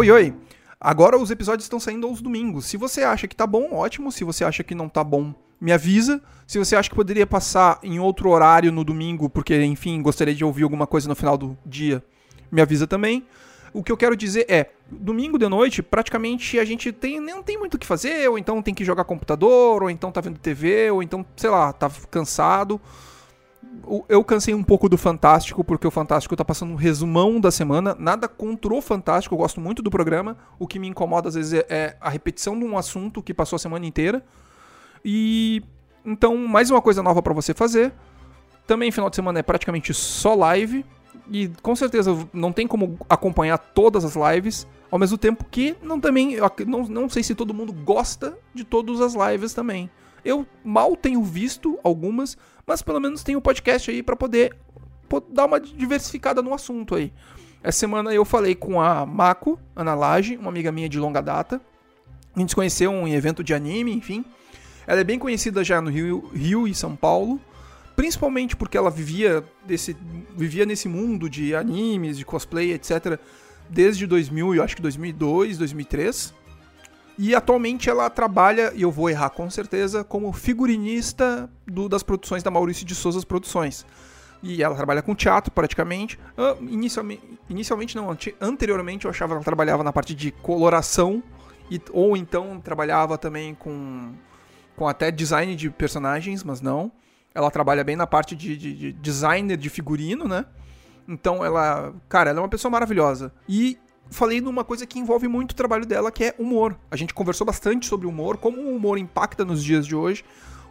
Oi, oi. Agora os episódios estão saindo aos domingos. Se você acha que tá bom, ótimo. Se você acha que não tá bom, me avisa. Se você acha que poderia passar em outro horário no domingo, porque, enfim, gostaria de ouvir alguma coisa no final do dia, me avisa também. O que eu quero dizer é, domingo de noite, praticamente a gente tem, não tem muito o que fazer, ou então tem que jogar computador, ou então tá vendo TV, ou então, sei lá, tá cansado. Eu cansei um pouco do Fantástico, porque o Fantástico tá passando um resumão da semana. Nada contra o Fantástico, eu gosto muito do programa. O que me incomoda às vezes é a repetição de um assunto que passou a semana inteira. E então, mais uma coisa nova para você fazer. Também final de semana é praticamente só live. E com certeza não tem como acompanhar todas as lives. Ao mesmo tempo que não também. Não, não sei se todo mundo gosta de todas as lives também. Eu mal tenho visto algumas, mas pelo menos tenho o podcast aí para poder, dar uma diversificada no assunto aí. Essa semana eu falei com a Mako, Ana Lage, uma amiga minha de longa data. A gente se conheceu em um evento de anime, enfim. Ela é bem conhecida já no Rio, Rio e São Paulo, principalmente porque ela vivia, desse, vivia nesse mundo de animes, de cosplay, etc., desde 2000, eu acho que 2002, 2003. E atualmente ela trabalha, e eu vou errar com certeza, como figurinista do, das produções da Maurício de Souza Produções. E ela trabalha com teatro praticamente. Uh, inicialmente, inicialmente não, anteriormente eu achava que ela trabalhava na parte de coloração, e, ou então trabalhava também com, com até design de personagens, mas não. Ela trabalha bem na parte de, de, de designer de figurino, né? Então ela, cara, ela é uma pessoa maravilhosa. E falei numa coisa que envolve muito o trabalho dela, que é humor. A gente conversou bastante sobre humor, como o humor impacta nos dias de hoje,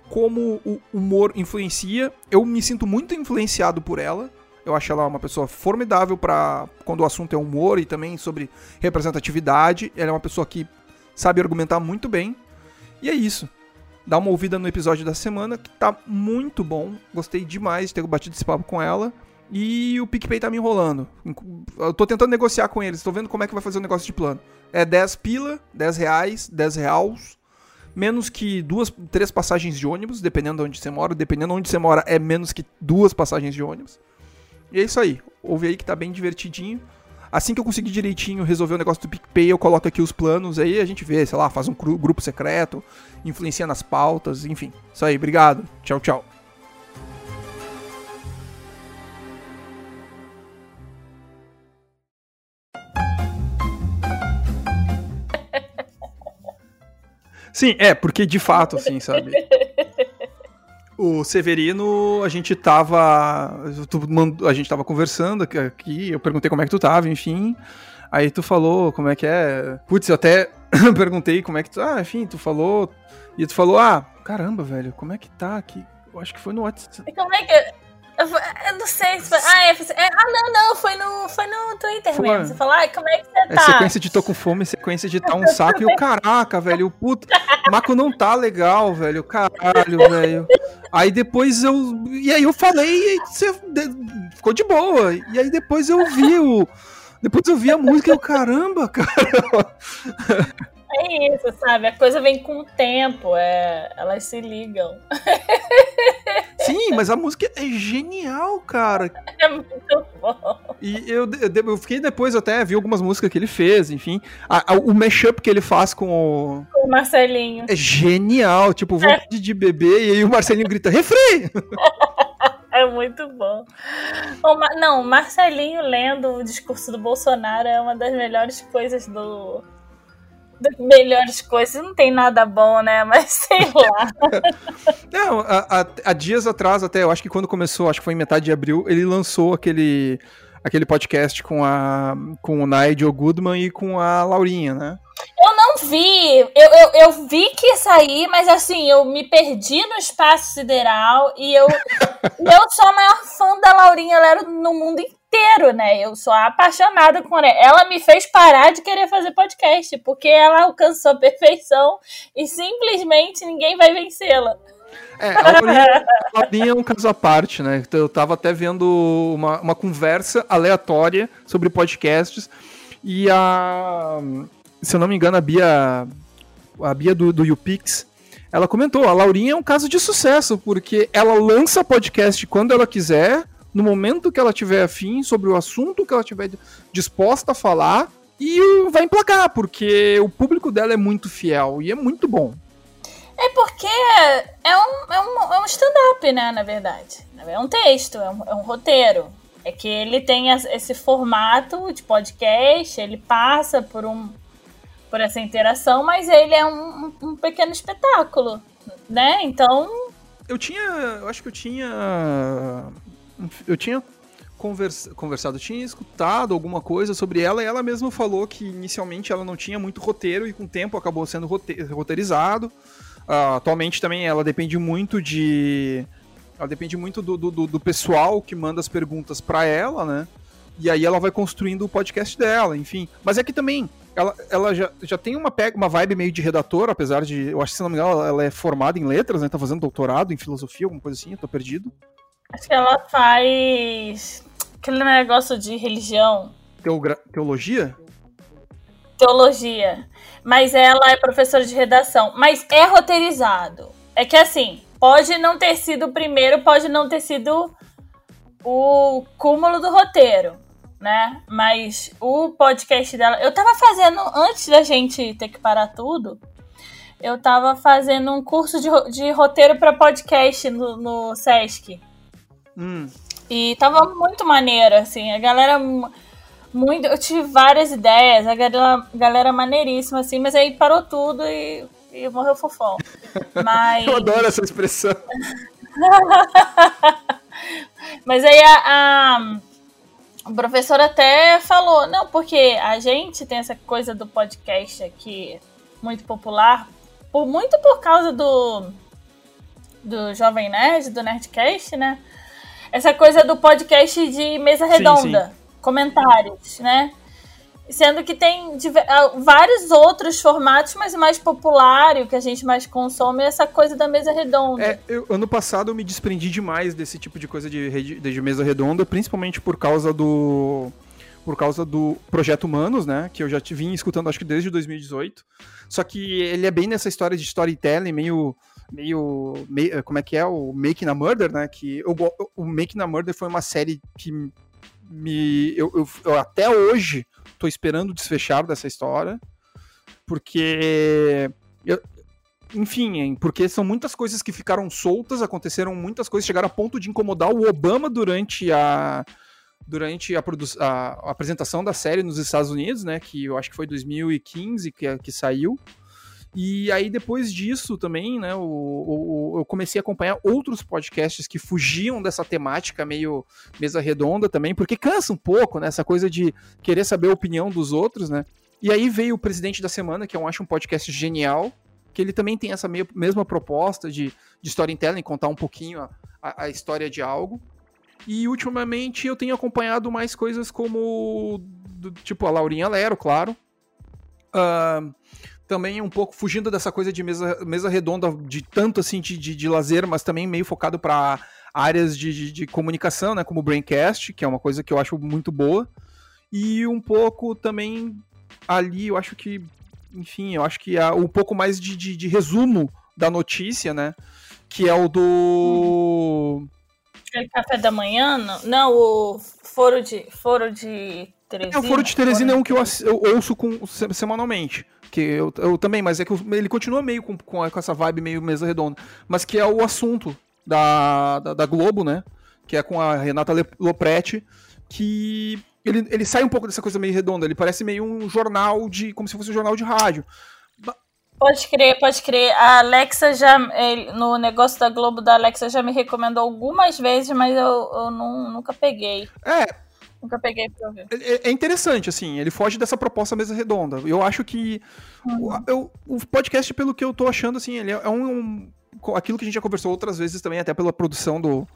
como o humor influencia. Eu me sinto muito influenciado por ela. Eu acho ela uma pessoa formidável para quando o assunto é humor e também sobre representatividade. Ela é uma pessoa que sabe argumentar muito bem. E é isso. Dá uma ouvida no episódio da semana, que tá muito bom. Gostei demais de ter batido esse papo com ela. E o PicPay tá me enrolando. Eu tô tentando negociar com eles, tô vendo como é que vai fazer o negócio de plano. É 10 pila, 10 reais, 10 reais, menos que duas, três passagens de ônibus, dependendo de onde você mora. Dependendo de onde você mora, é menos que duas passagens de ônibus. E é isso aí. Ouve aí que tá bem divertidinho. Assim que eu conseguir direitinho resolver o negócio do PicPay, eu coloco aqui os planos, aí a gente vê, sei lá, faz um grupo secreto, influencia nas pautas, enfim. Isso aí, obrigado. Tchau, tchau. Sim, é, porque de fato, assim, sabe? O Severino, a gente tava. A gente tava conversando aqui, eu perguntei como é que tu tava, enfim. Aí tu falou como é que é. Putz, eu até perguntei como é que tu. Ah, enfim, tu falou. E tu falou, ah, caramba, velho, como é que tá aqui? Eu acho que foi no WhatsApp. Como é que. Eu não sei se foi. Ah, é, é, ah não, não, foi no, foi no Twitter foi. mesmo. Você falou, ai, como é que você é tá? É sequência de tô com fome, sequência de tá um saco. e o caraca, velho, o puto. O Marco não tá legal, velho. Caralho, velho. Aí depois eu. E aí eu falei, e você ficou de boa. E aí depois eu vi o. Depois eu vi a música e eu, caramba, cara. É isso, sabe? A coisa vem com o tempo, é... elas se ligam. Sim, mas a música é genial, cara. É muito bom. E eu, eu, fiquei depois, até vi algumas músicas que ele fez, enfim. A, a, o mashup que ele faz com o. Com o Marcelinho. É genial. Tipo, vontade é. de beber e aí o Marcelinho grita: refrei! É muito bom. O não, Marcelinho lendo o discurso do Bolsonaro é uma das melhores coisas do, melhores coisas. Não tem nada bom, né? Mas sei lá. Não, há, dias atrás, até, eu acho que quando começou, acho que foi em metade de abril, ele lançou aquele, aquele podcast com, a, com o Nigel Goodman e com a Laurinha, né? Eu não vi. Eu, eu, eu vi que sair, mas assim, eu me perdi no espaço sideral e eu, eu sou a maior fã da Laurinha Lero no mundo inteiro inteiro, né? Eu sou apaixonada com ela. Ela me fez parar de querer fazer podcast, porque ela alcançou a perfeição e simplesmente ninguém vai vencê-la. É, a Laurinha, é um caso à parte, né? Eu tava até vendo uma, uma conversa aleatória sobre podcasts e a. Se eu não me engano, a Bia. A Bia do, do YouPix, ela comentou: a Laurinha é um caso de sucesso, porque ela lança podcast quando ela quiser, no momento que ela tiver afim, sobre o assunto que ela tiver disposta a falar, E vai emplacar, porque o público dela é muito fiel e é muito bom. É porque é um, é um, é um stand-up, né, na verdade. É um texto, é um, é um roteiro. É que ele tem esse formato de podcast, ele passa por um por essa interação, mas ele é um, um pequeno espetáculo, né? Então. Eu tinha. Eu acho que eu tinha. Eu tinha conversa, conversado, tinha escutado alguma coisa sobre ela e ela mesma falou que inicialmente ela não tinha muito roteiro e com o tempo acabou sendo roteirizado. Uh, atualmente também ela depende muito de. Ela depende muito do, do, do pessoal que manda as perguntas para ela, né? E aí ela vai construindo o podcast dela, enfim. Mas é que também ela, ela já, já tem uma, uma vibe meio de redator, apesar de. Eu acho que, se não me engano, ela é formada em letras, né? Tá fazendo doutorado em filosofia, alguma coisa assim, eu tô perdido. Acho que ela faz aquele negócio de religião. Teogra teologia? Teologia. Mas ela é professora de redação. Mas é roteirizado. É que assim, pode não ter sido o primeiro, pode não ter sido o cúmulo do roteiro né? Mas o podcast dela. Eu tava fazendo, antes da gente ter que parar tudo, eu tava fazendo um curso de, de roteiro para podcast no, no Sesc. Hum. E tava muito maneiro, assim. A galera. Muito, eu tive várias ideias, a galera, galera maneiríssima, assim, mas aí parou tudo e, e morreu fofão. Mas... eu adoro essa expressão. mas aí a, a o professor até falou, não, porque a gente tem essa coisa do podcast aqui muito popular, por muito por causa do do Jovem Nerd, do Nerdcast, né? Essa coisa do podcast de mesa redonda, sim, sim. comentários, né? Sendo que tem ah, vários outros formatos, mas o mais popular e o que a gente mais consome é essa coisa da mesa redonda. É, eu, ano passado eu me desprendi demais desse tipo de coisa de, de mesa redonda, principalmente por causa do por causa do Projeto Humanos, né? Que eu já vim escutando acho que desde 2018. Só que ele é bem nessa história de storytelling, meio. Meio. meio como é que é? O Making a Murder, né? Que eu, o Making a Murder foi uma série que me. Eu, eu, eu até hoje tô esperando o desfechar dessa história, porque. Eu, enfim, porque são muitas coisas que ficaram soltas, aconteceram muitas coisas, chegaram a ponto de incomodar o Obama durante a durante a, a, apresentação da série nos Estados Unidos, né, que eu acho que foi 2015 que, que saiu. E aí, depois disso também, né, o, o, eu comecei a acompanhar outros podcasts que fugiam dessa temática meio mesa redonda também, porque cansa um pouco, né, essa coisa de querer saber a opinião dos outros, né. E aí veio o Presidente da Semana, que eu acho um podcast genial, que ele também tem essa meio, mesma proposta de, de storytelling, contar um pouquinho a, a, a história de algo. E ultimamente eu tenho acompanhado mais coisas como, do, tipo, a Laurinha Lero, claro. Uh, também um pouco fugindo dessa coisa de mesa, mesa redonda, de tanto assim de, de, de lazer, mas também meio focado para áreas de, de, de, comunicação, né, como o Braincast, que é uma coisa que eu acho muito boa, e um pouco também ali, eu acho que, enfim, eu acho que há um pouco mais de, de, de resumo da notícia, né, que é o do... Aquele café da manhã? Não, não o foro de, foro de Teresina. É, o foro de Teresina é um que eu, eu ouço com, semanalmente. Que eu, eu também, mas é que ele continua meio com, com, essa vibe meio mesa redonda. Mas que é o assunto da, da, da Globo, né? Que é com a Renata Lopretti, que ele, ele sai um pouco dessa coisa meio redonda. Ele parece meio um jornal de. como se fosse um jornal de rádio. Pode crer, pode crer. A Alexa já. No negócio da Globo da Alexa já me recomendou algumas vezes, mas eu, eu não, nunca peguei. É, Nunca peguei pra ver. É, é, interessante, assim, ele foge dessa proposta mesa redonda. Eu acho que uhum. o, eu, o podcast, pelo que eu tô achando, assim, ele é um, um, Aquilo que a gente já conversou outras vezes também, até pela produção do.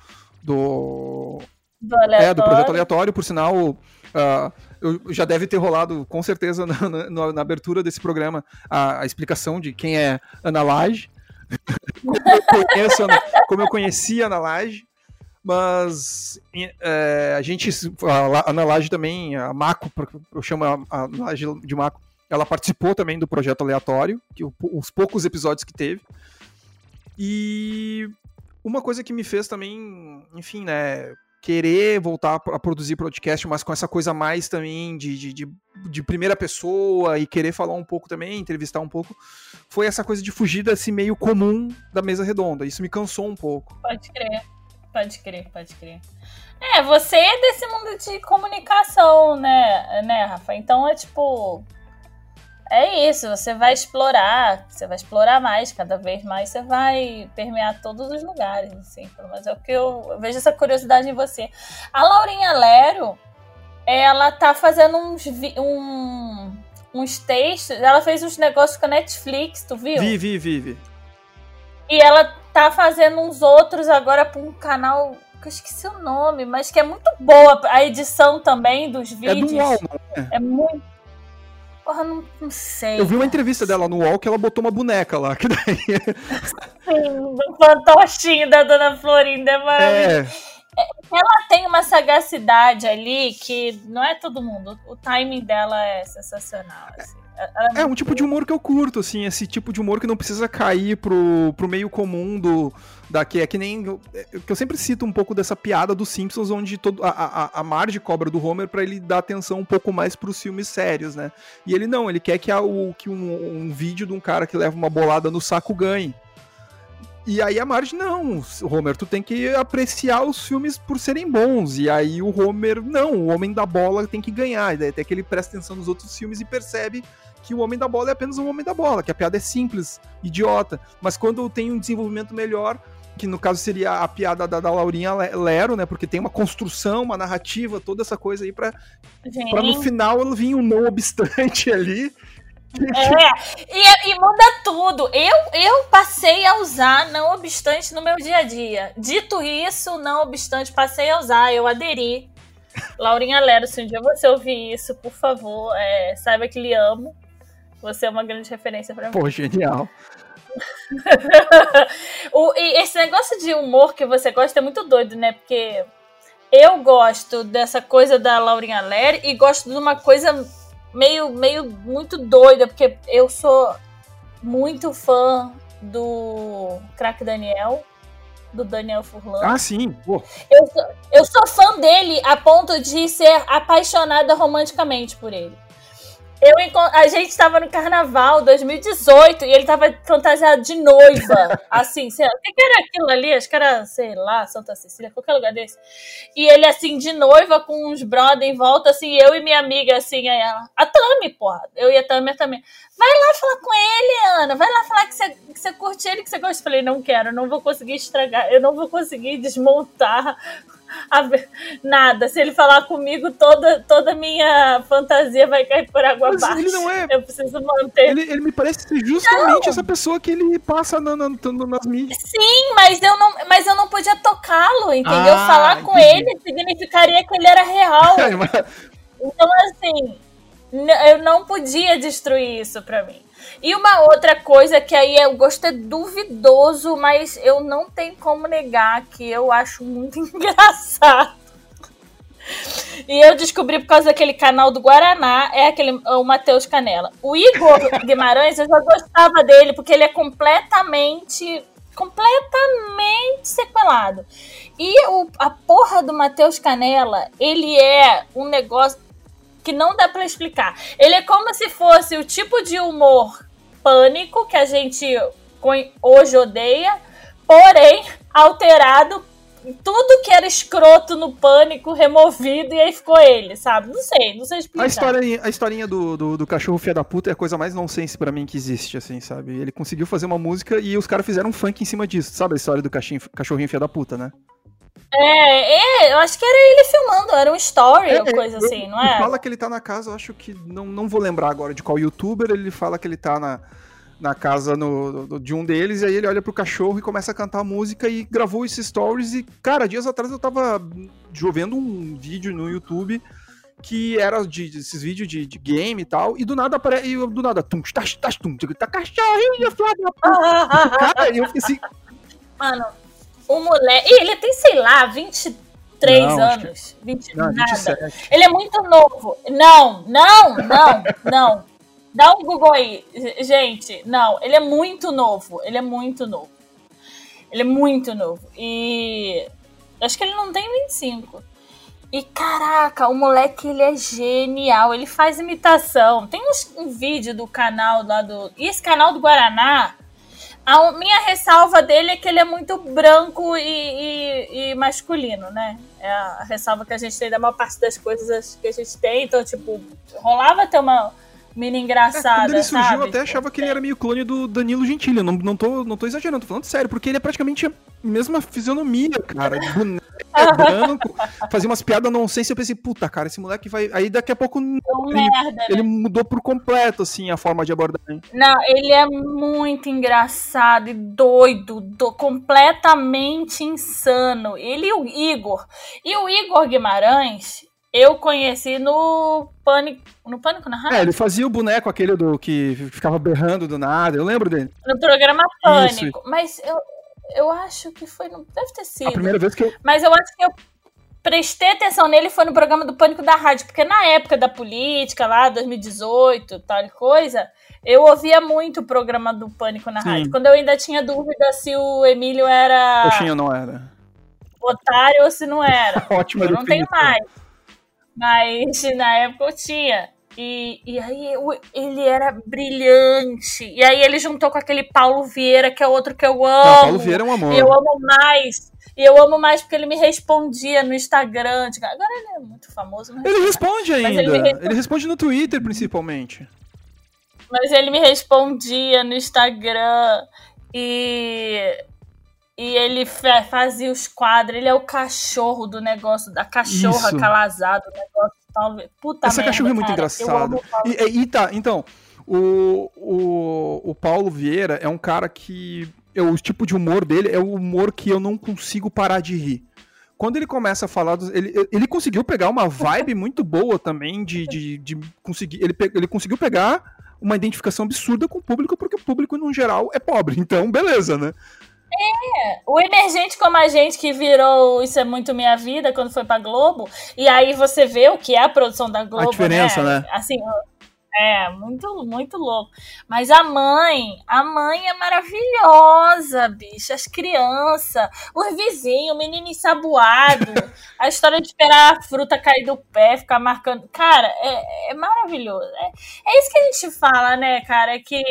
Do, do, é, do projeto aleatório, por sinal. Uh, eu, já deve ter rolado, com certeza, na, na, na abertura desse programa, a, a, explicação de quem é Ana Laje. como, eu conheço, como eu conheci a Ana Laje. Mas é, a gente, a Ana Laje também, a Maco, eu chamo a, a Laje de Maco, ela participou também do projeto aleatório, que os poucos episódios que teve. E uma coisa que me fez também, enfim, né, querer voltar a produzir podcast, mas com essa coisa mais também de, de, de, de, primeira pessoa e querer falar um pouco também, entrevistar um pouco, foi essa coisa de fugir desse meio comum da mesa redonda. Isso me cansou um pouco. Pode crer, pode crer, pode crer. É, você é desse mundo de comunicação, né, né, Rafa? Então é tipo é isso, você vai explorar, você vai explorar mais, cada vez mais você vai permear todos os lugares, assim. Mas é o que eu, eu vejo essa curiosidade em você. A Laurinha Lero, ela tá fazendo uns, um, uns textos, ela fez uns negócios com a Netflix, tu viu? Vi, vi, vi, vi. E ela tá fazendo uns outros agora pra um canal que eu esqueci o nome, mas que é muito boa a edição também dos vídeos. É do UOL, não é? É muito Porra, não, não sei. Eu vi uma entrevista dela no UOL que ela botou uma boneca lá. Que daí... Sim, do fantochinho da Dona Florinda. É maravilhoso. É. Ela tem uma sagacidade ali que não é todo mundo. O timing dela é sensacional. Assim. É, é um tipo de humor que eu curto, assim, esse tipo de humor que não precisa cair pro, pro meio comum do. Daqui. É que nem. É, que eu sempre cito um pouco dessa piada dos Simpsons, onde todo, a, a, a Marge cobra do Homer para ele dar atenção um pouco mais pros filmes sérios, né? E ele não, ele quer que, a, o, que um, um vídeo de um cara que leva uma bolada no saco ganhe. E aí a Marge, não, Homer, tu tem que apreciar os filmes por serem bons. E aí o Homer, não, o Homem da Bola tem que ganhar. E daí até que ele presta atenção nos outros filmes e percebe que o Homem da Bola é apenas um Homem da Bola, que a piada é simples, idiota. Mas quando tem um desenvolvimento melhor, que no caso seria a piada da, da Laurinha Lero, né? Porque tem uma construção, uma narrativa, toda essa coisa aí pra, pra no final vir um não obstante ali é, e, e, muda tudo. Eu, eu passei a usar, não obstante, no meu dia a dia. Dito isso, não obstante, passei a usar, eu aderi. Laurinha Lero, se um dia você ouvir isso, por favor, é, saiba que lhe amo. Você é uma grande referência para mim. Pô, genial. o, e esse negócio de humor que você gosta é muito doido, né? Porque eu gosto dessa coisa da Laurinha Lero e gosto de uma coisa meio, meio muito doida, porque eu sou muito fã do Crack Daniel, do Daniel Furlan. Ah, sim. Eu sou, eu sou fã dele a ponto de ser apaixonada romanticamente por ele. Eu, a gente estava no carnaval 2018 e ele estava fantasiado de noiva. assim, sei lá, o que, era aquilo ali? Acho que era, sei lá, Santa Cecília, qualquer lugar desse. E ele, assim, de noiva com uns brother em volta, assim, eu e minha amiga, assim, aí ela. A Tami, porra. Eu e a Tami também. Vai lá falar com ele, Ana. Vai lá falar que você, que você curte ele, que você gosta. Eu falei, não quero, não vou conseguir estragar, eu não vou conseguir desmontar nada. Se ele falar comigo, toda toda minha fantasia vai cair por água mas abaixo. Ele não é. Eu preciso manter. Ele, ele me parece ser justamente não. essa pessoa que ele passa na, na, nas mídias. Sim, mas eu não, mas eu não podia tocá-lo, entendeu? Ah, Falar entendi. com ele significaria que ele era real. então, assim, eu não podia destruir isso pra mim. E uma outra coisa que aí eu gosto é duvidoso, mas eu não tenho como negar que eu acho muito engraçado. E eu descobri por causa daquele canal do Guaraná, é aquele o Matheus Canela. O Igor Guimarães, eu já gostava dele, porque ele é completamente completamente sequelado. E o, a porra do Matheus Canela, ele é um negócio que não dá para explicar. Ele é como se fosse o tipo de humor pânico que a gente hoje odeia, porém alterado tudo que era escroto no pânico removido e aí ficou ele, sabe? Não sei, não sei explicar. A historinha, a historinha do, do, do cachorro fia da puta é a coisa mais nonsense para mim que existe, assim, sabe? Ele conseguiu fazer uma música e os caras fizeram um funk em cima disso, sabe? A história do cachorrinho, cachorrinho fia da puta, né? É, é, eu acho que era ele filmando, era um story é, ou coisa eu, assim, não é? Ele fala que ele tá na casa, eu acho que. Não, não vou lembrar agora de qual youtuber, ele fala que ele tá na, na casa no, de um deles, e aí ele olha pro cachorro e começa a cantar música e gravou esses stories. E, cara, dias atrás eu tava vendo um vídeo no YouTube que era de, desses vídeos de, de, game e tal, e do nada aparece, e do nada, tum, tá, tá, tum, tá cachorrinho, Flávio. Cara, eu fiquei assim. Mano, o moleque. Ele tem, sei lá, 23 não, anos. Que... 20 não, nada. 27. Ele é muito novo. Não, não, não, não. Dá um Google aí. Gente, não. Ele é muito novo. Ele é muito novo. Ele é muito novo. E Acho que ele não tem 25. E caraca, o moleque ele é genial, ele faz imitação. Tem uns, um vídeo do canal lá do. E esse canal do Guaraná, a minha ressalva dele é que ele é muito branco e, e, e, masculino, né? É a ressalva que a gente tem da maior parte das coisas que a gente tem. Então, tipo, rolava ter uma mina engraçada. É, quando ele surgiu, sabe? eu até achava que ele era meio clone do Danilo Gentili. Eu não, não, tô, não tô exagerando, tô falando sério, porque ele é praticamente a mesma fisionomia, cara. De boneco, branco, fazia umas piadas nonsense. Eu pensei, puta, cara, esse moleque vai. Aí daqui a pouco. ele, merda, ele né? mudou por completo, assim, a forma de abordar. Não, ele é muito engraçado e doido, do, completamente insano. Ele e o Igor. E o Igor Guimarães, eu conheci no Pânico. No Pânico na rádio? É, ele fazia o boneco aquele do que ficava berrando do nada, eu lembro dele. No programa Pânico. Isso. Mas eu, eu acho que foi. Deve ter sido. A primeira vez que eu. Mas eu acho que eu prestei atenção nele foi no programa do Pânico da Rádio, porque na época da política, lá, 2018, tal coisa, eu ouvia muito o programa do Pânico na Sim. rádio. Quando eu ainda tinha dúvida se o Emílio era. Coxinha não era. Otário ou se não era. Ótimo, Eu não tenho mais. Mas na época eu tinha. E, e aí ele era brilhante. E aí ele juntou com aquele Paulo Vieira, que é outro que eu amo. Não, Paulo Vieira é um amor. E eu amo mais. E eu amo mais porque ele me respondia no Instagram. Agora ele é muito famoso. Ele responde ainda. Ele, ele responde no Twitter, principalmente. Mas ele me respondia no Instagram. E e ele fazia os quadros, ele é o cachorro do negócio, da cachorra Isso. calazada, do negócio Puta Essa merda, cachorra é muito cara, engraçada. E, e, tá, então, o, o, o Paulo Vieira é um cara que. É, o tipo de humor dele é o humor que eu não consigo parar de rir. Quando ele começa a falar. Dos, ele, ele conseguiu pegar uma vibe muito boa também de, de, de conseguir. Ele, ele conseguiu pegar uma identificação absurda com o público, porque o público, no geral, é pobre. Então, beleza, né? É, o emergente como a gente que virou Isso é Muito Minha Vida quando foi pra Globo, e aí você vê o que é a produção da Globo. A diferença, né? né? Assim, é, muito, muito louco. Mas a mãe, a mãe é maravilhosa, bicho. As crianças, os vizinhos, o menino ensaboado, a história de esperar a fruta cair do pé, ficar marcando. Cara, é, é maravilhoso. É, é isso que a gente fala, né, cara? É que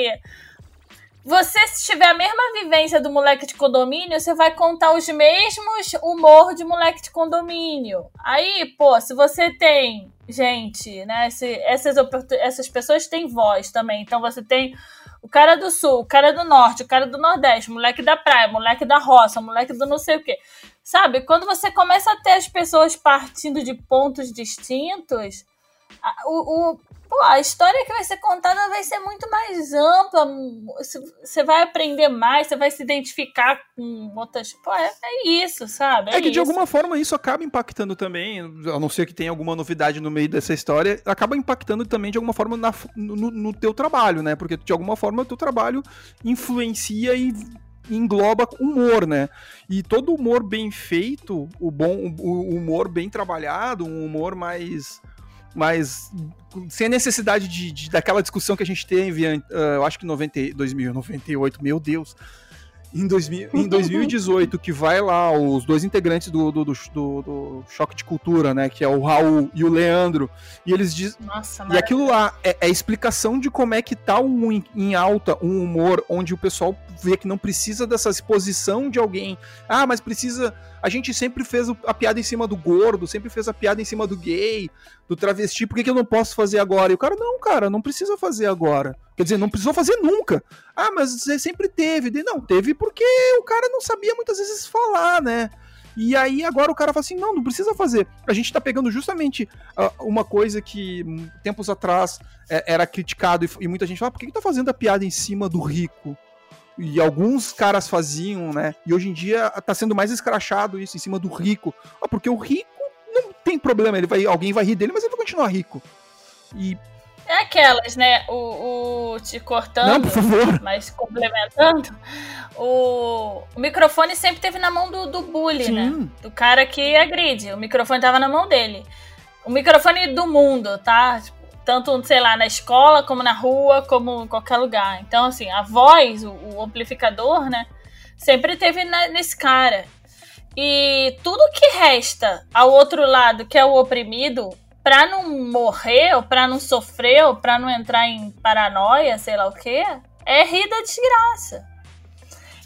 você, se tiver a mesma vivência do moleque de condomínio, você vai contar os mesmos humor de moleque de condomínio. Aí, pô, se você tem, gente, né, se, essas, essas pessoas têm voz também. Então você tem o cara do sul, o cara do norte, o cara do nordeste, moleque da praia, moleque da roça, moleque do não sei o quê. Sabe? Quando você começa a ter as pessoas partindo de pontos distintos, o, o, pô, a história que vai ser contada vai ser muito mais ampla. Você vai aprender mais, você vai se identificar com outras. Pô, é, é isso, sabe? É, é que isso. de alguma forma isso acaba impactando também, a não ser que tenha alguma novidade no meio dessa história, acaba impactando também de alguma forma na, no, no teu trabalho, né? Porque de alguma forma o teu trabalho influencia e engloba humor, né? E todo humor bem feito, o bom o humor bem trabalhado, um humor mais mais sem a necessidade de, de, daquela discussão que a gente teve, uh, eu acho que em 90, 2098, meu Deus, em, 2000, em 2018, que vai lá os dois integrantes do, do, do, do, Choque de Cultura, né? Que é o Raul e o Leandro. E eles dizem. Nossa, e aquilo lá é, é, a explicação de como é que tá um, em alta um humor onde o pessoal vê que não precisa dessa exposição de alguém. Ah, mas precisa. A gente sempre fez a piada em cima do gordo, sempre fez a piada em cima do gay, do travesti, por que, que eu não posso fazer agora? E o cara, não, cara, não precisa fazer agora. Quer dizer, não precisou fazer nunca. Ah, mas você sempre teve. Não, teve porque o cara não sabia muitas vezes falar, né? E aí agora o cara fala assim: não, não precisa fazer. A gente tá pegando justamente uh, uma coisa que tempos atrás é, era criticado e, e, muita gente fala: por que, que tá fazendo a piada em cima do rico? E alguns caras faziam, né? E hoje em dia tá sendo mais escrachado isso em cima do rico. Ah, porque o rico não tem problema, ele vai, alguém vai rir dele, mas ele vai continuar rico. E é aquelas, né? O, o te cortando, Não, por favor. mas complementando. O, o microfone sempre teve na mão do, do bully, né? Sim. né? Do cara que agride. O microfone tava na mão dele. O microfone do mundo, tá? Tanto, sei lá, na escola, como na rua, como em qualquer lugar. Então, assim, a voz, o, o amplificador, né? Sempre teve na, nesse cara. E tudo que resta ao outro lado, que é o oprimido, pra não morrer, ou pra não sofrer, ou pra não entrar em paranoia, sei lá o quê, é rir da desgraça.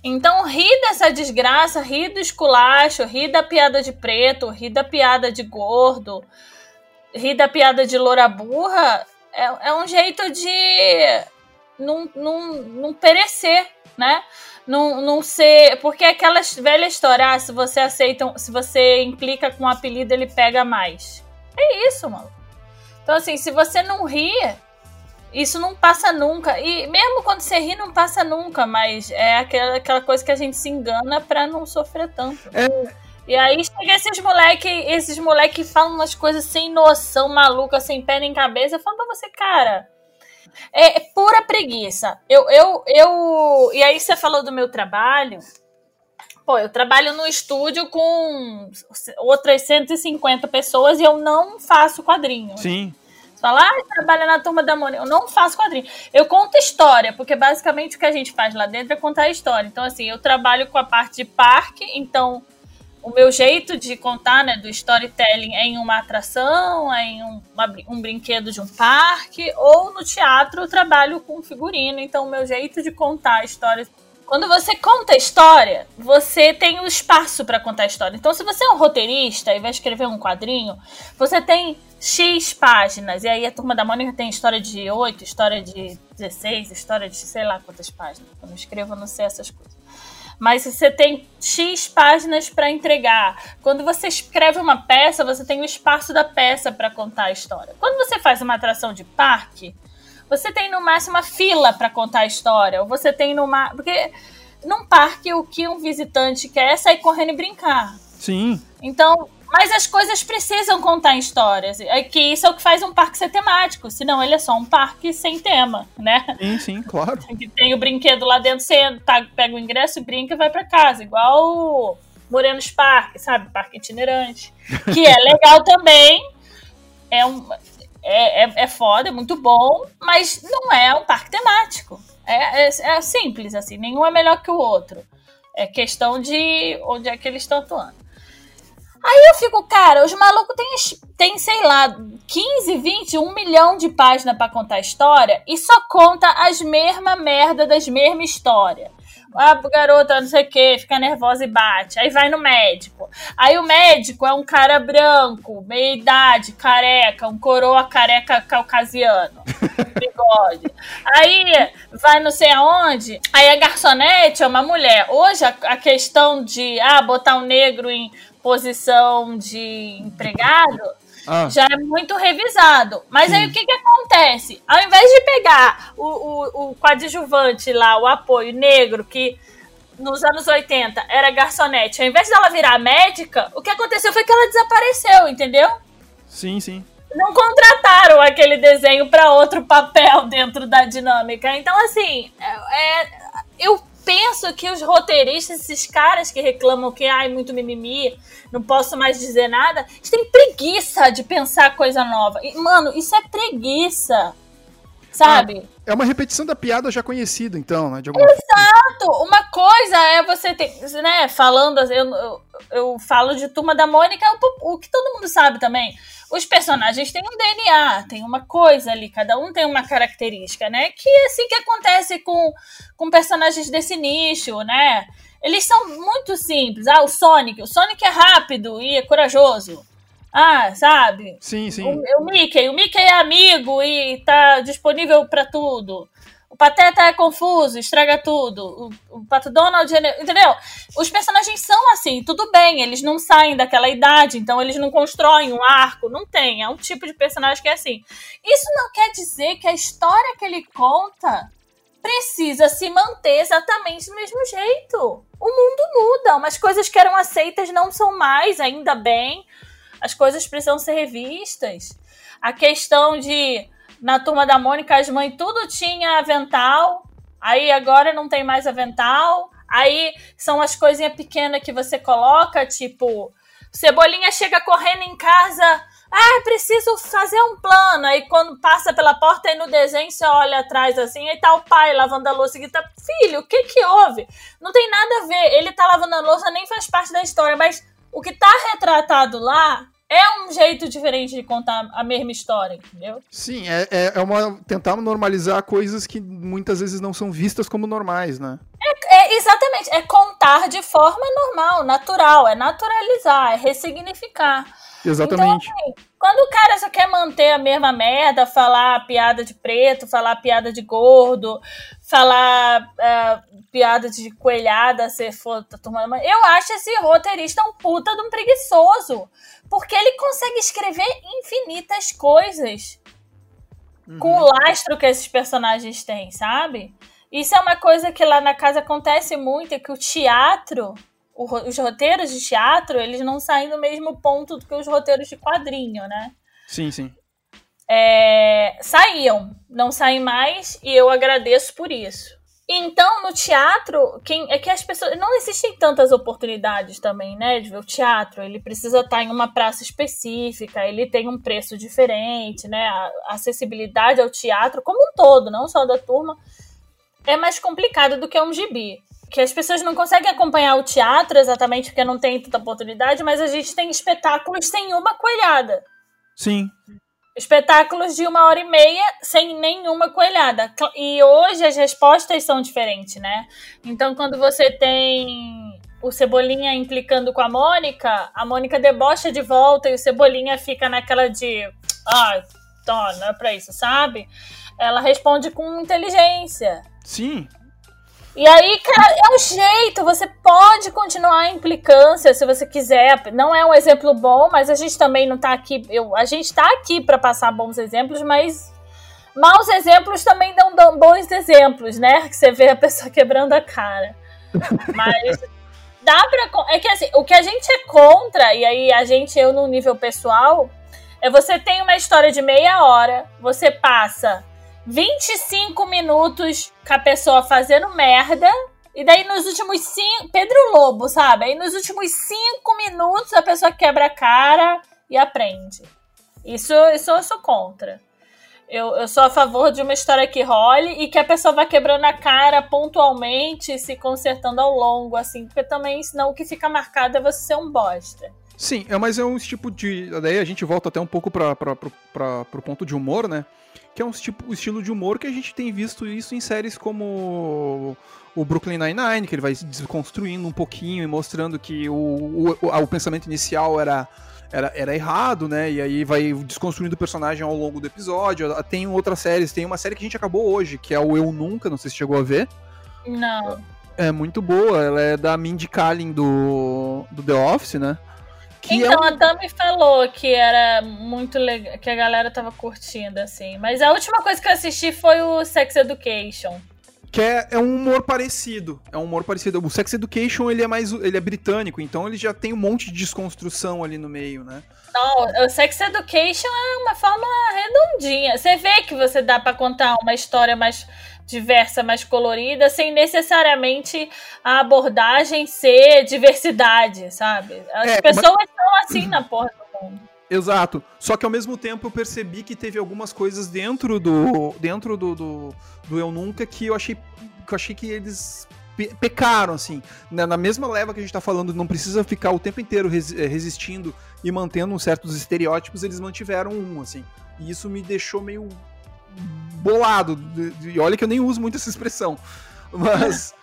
Então, rir dessa desgraça, rir do esculacho, rir da piada de preto, rir da piada de gordo, rir da piada de loura burra, é, é um jeito de não, não, não perecer, né? Não, não ser. Porque é aquela velha história, ah, se você aceita, se você implica com um apelido, ele pega mais. É isso, mano. Então, assim, se você não rir, isso não passa nunca. E mesmo quando você ri, não passa nunca, mas é aquela, aquela coisa que a gente se engana pra não sofrer tanto. É. E aí chega esses moleque, esses moleque falam umas coisas sem noção, maluca, sem pé nem cabeça. Eu falo pra você, cara, é, é pura preguiça. Eu, eu, eu. E aí você falou do meu trabalho. Pô, eu trabalho no estúdio com outras 150 pessoas e eu não faço quadrinho. Sim. Você fala, ah, trabalha na turma da Mônica. Eu não faço quadrinho. Eu conto história, porque basicamente o que a gente faz lá dentro é contar história. Então, assim, eu trabalho com a parte de parque, então o meu jeito de contar, né, do storytelling é em uma atração, é em um, uma, um brinquedo de um parque, ou no teatro eu trabalho com figurino, então o meu jeito de contar histórias. Quando você conta a história, você tem o um espaço para contar a história. Então, se você é um roteirista e vai escrever um quadrinho, você tem X páginas. E aí a turma da Mônica tem história de 8, história de 16, história de sei lá quantas páginas. Eu escrevo, eu não sei essas coisas mas você tem X páginas para entregar. Quando você escreve uma peça, você tem o espaço da peça para contar a história. Quando você faz uma atração de parque, você tem no máximo uma fila para contar a história, ou você tem numa. Porque num parque o que um visitante quer é sair correndo e brincar. Sim. Então, mas as coisas precisam contar histórias. É que isso é o que faz um parque ser temático. Senão ele é só um parque sem tema, né? Sim, sim, claro. Que tem o brinquedo lá dentro, você pega o ingresso, brinca e vai para casa. Igual o Morenos Parque, sabe? Parque itinerante. Que é legal também. É, um, é, é, é foda, é muito bom, mas não é um parque temático. É, é, é simples, assim. Nenhum é melhor que o outro. É questão de onde é que eles estão atuando. Aí eu fico, cara, os malucos têm, tem, sei lá, 15, 20, 1 milhão de páginas para contar história e só conta as mesmas merda das mesmas histórias. A garota, não sei o que, fica nervosa e bate. Aí vai no médico. Aí o médico é um cara branco, meia idade, careca, um coroa careca caucasiano. Bigode. Aí vai não sei aonde. Aí a garçonete é uma mulher. Hoje a, a questão de ah, botar um negro em posição de empregado ah. já é muito revisado. Mas Sim. aí o que, que acontece? Ao invés de pegar o, o, o coadjuvante lá, o apoio negro, que nos anos 80 era garçonete, ao invés dela virar médica, o que aconteceu foi que ela desapareceu, entendeu? Sim, sim. Não contrataram aquele desenho para outro papel dentro da dinâmica. Então, assim, é, é eu penso que os roteiristas, esses caras que reclamam que ai, muito mimimi, não posso mais dizer nada, eles têm preguiça de pensar coisa nova. E, mano, isso é preguiça. Sabe? Ah, é uma repetição da piada já conhecida, então, né? De alguma Exato! Forma. Uma coisa é você ter, né, falando, eu, eu, eu falo de Turma da Mônica, o, o que todo mundo sabe também os personagens têm um DNA, tem uma coisa ali, cada um tem uma característica, né? Que é assim que acontece com, com personagens desse nicho, né? Eles são muito simples. Ah, o Sonic. O Sonic é rápido e é corajoso. Ah, sabe? Sim, sim. O, o Mickey. O Mickey é amigo e tá disponível para tudo. O Pateta é confuso, estraga tudo. O, o Pato Donald, entendeu? Os personagens são assim, tudo bem, eles não saem daquela idade, então eles não constroem um arco, não tem. É um tipo de personagem que é assim. Isso não quer dizer que a história que ele conta precisa se manter exatamente do mesmo jeito. O mundo muda, umas coisas que eram aceitas não são mais, ainda bem. As coisas precisam ser revistas. A questão de na turma da Mônica, as mães tudo tinha avental, aí agora não tem mais avental. Aí são as coisinhas pequenas que você coloca, tipo, Cebolinha chega correndo em casa Ah, preciso fazer um plano. Aí quando passa pela porta e no desenho você olha atrás assim, aí tá o pai lavando a louça e tá, filho, o que que houve? Não tem nada a ver. Ele tá lavando a louça, nem faz parte da história, mas o que tá retratado lá é um jeito diferente de contar a mesma história, entendeu? Sim, é, é, é uma tentar normalizar coisas que muitas vezes não são vistas como normais, né? É, é, exatamente, é contar de forma normal, natural, é naturalizar, é ressignificar. Exatamente. Então, assim, quando o cara só quer manter a mesma merda, falar piada de preto, falar piada de gordo, falar uh, piada de coelhada, se for tá tomando. Eu acho esse roteirista um puta de um preguiçoso. Porque ele consegue escrever infinitas coisas uhum. com o lastro que esses personagens têm, sabe? Isso é uma coisa que lá na casa acontece muito, é que o teatro, os roteiros de teatro, eles não saem do mesmo ponto do que os roteiros de quadrinho, né? Sim, sim. É, saíam, não saem mais, e eu agradeço por isso. Então, no teatro, quem é que as pessoas. Não existem tantas oportunidades também, né? De ver o teatro. Ele precisa estar em uma praça específica, ele tem um preço diferente, né? A acessibilidade ao teatro, como um todo, não só da turma, é mais complicado do que um gibi. Que as pessoas não conseguem acompanhar o teatro exatamente porque não tem tanta oportunidade, mas a gente tem espetáculos sem uma coelhada. Sim espetáculos de uma hora e meia sem nenhuma coelhada. E hoje as respostas são diferentes, né? Então, quando você tem o Cebolinha implicando com a Mônica, a Mônica debocha de volta e o Cebolinha fica naquela de. Ah, tá, não é pra isso, sabe? Ela responde com inteligência. Sim. E aí, cara, é um jeito. Você pode continuar a implicância se você quiser. Não é um exemplo bom, mas a gente também não tá aqui. Eu, a gente tá aqui para passar bons exemplos, mas maus exemplos também dão, dão bons exemplos, né? Que você vê a pessoa quebrando a cara. Mas dá pra. É que assim, o que a gente é contra, e aí a gente, eu no nível pessoal, é você tem uma história de meia hora, você passa 25 minutos com a pessoa fazendo merda. E daí nos últimos cinco. Pedro Lobo, sabe? Aí nos últimos cinco minutos a pessoa quebra a cara e aprende. Isso, isso eu sou contra. Eu, eu sou a favor de uma história que role e que a pessoa vá quebrando a cara pontualmente, se consertando ao longo, assim, porque também, senão o que fica marcado é você ser um bosta. Sim, é, mas é um tipo de. Daí a gente volta até um pouco para o ponto de humor, né? Que é um tipo, estilo de humor que a gente tem visto isso em séries como o Brooklyn Nine-Nine, que ele vai desconstruindo um pouquinho e mostrando que o, o, o, o pensamento inicial era, era, era errado, né? E aí vai desconstruindo o personagem ao longo do episódio. Tem outras séries, tem uma série que a gente acabou hoje, que é o Eu Nunca, não sei se chegou a ver. Não. É muito boa, ela é da Mindy Kaling do, do The Office, né? Então, é um... a Tami falou que era muito legal, que a galera tava curtindo, assim. Mas a última coisa que eu assisti foi o Sex Education. Que é, é um humor parecido. É um humor parecido. O Sex Education, ele é mais. ele é britânico, então ele já tem um monte de desconstrução ali no meio, né? Não, o Sex Education é uma forma redondinha. Você vê que você dá para contar uma história mais diversa, mais colorida, sem necessariamente a abordagem ser diversidade, sabe? As é, pessoas mas... estão assim na porra do mundo. Exato. Só que ao mesmo tempo eu percebi que teve algumas coisas dentro do dentro do, do, do Eu Nunca que eu achei que eu achei que eles pecaram, assim. Na mesma leva que a gente tá falando, não precisa ficar o tempo inteiro eh, resistindo e mantendo certos estereótipos, eles mantiveram um, assim. E isso me deixou meio bolado. E olha que eu nem uso muito essa expressão. Mas.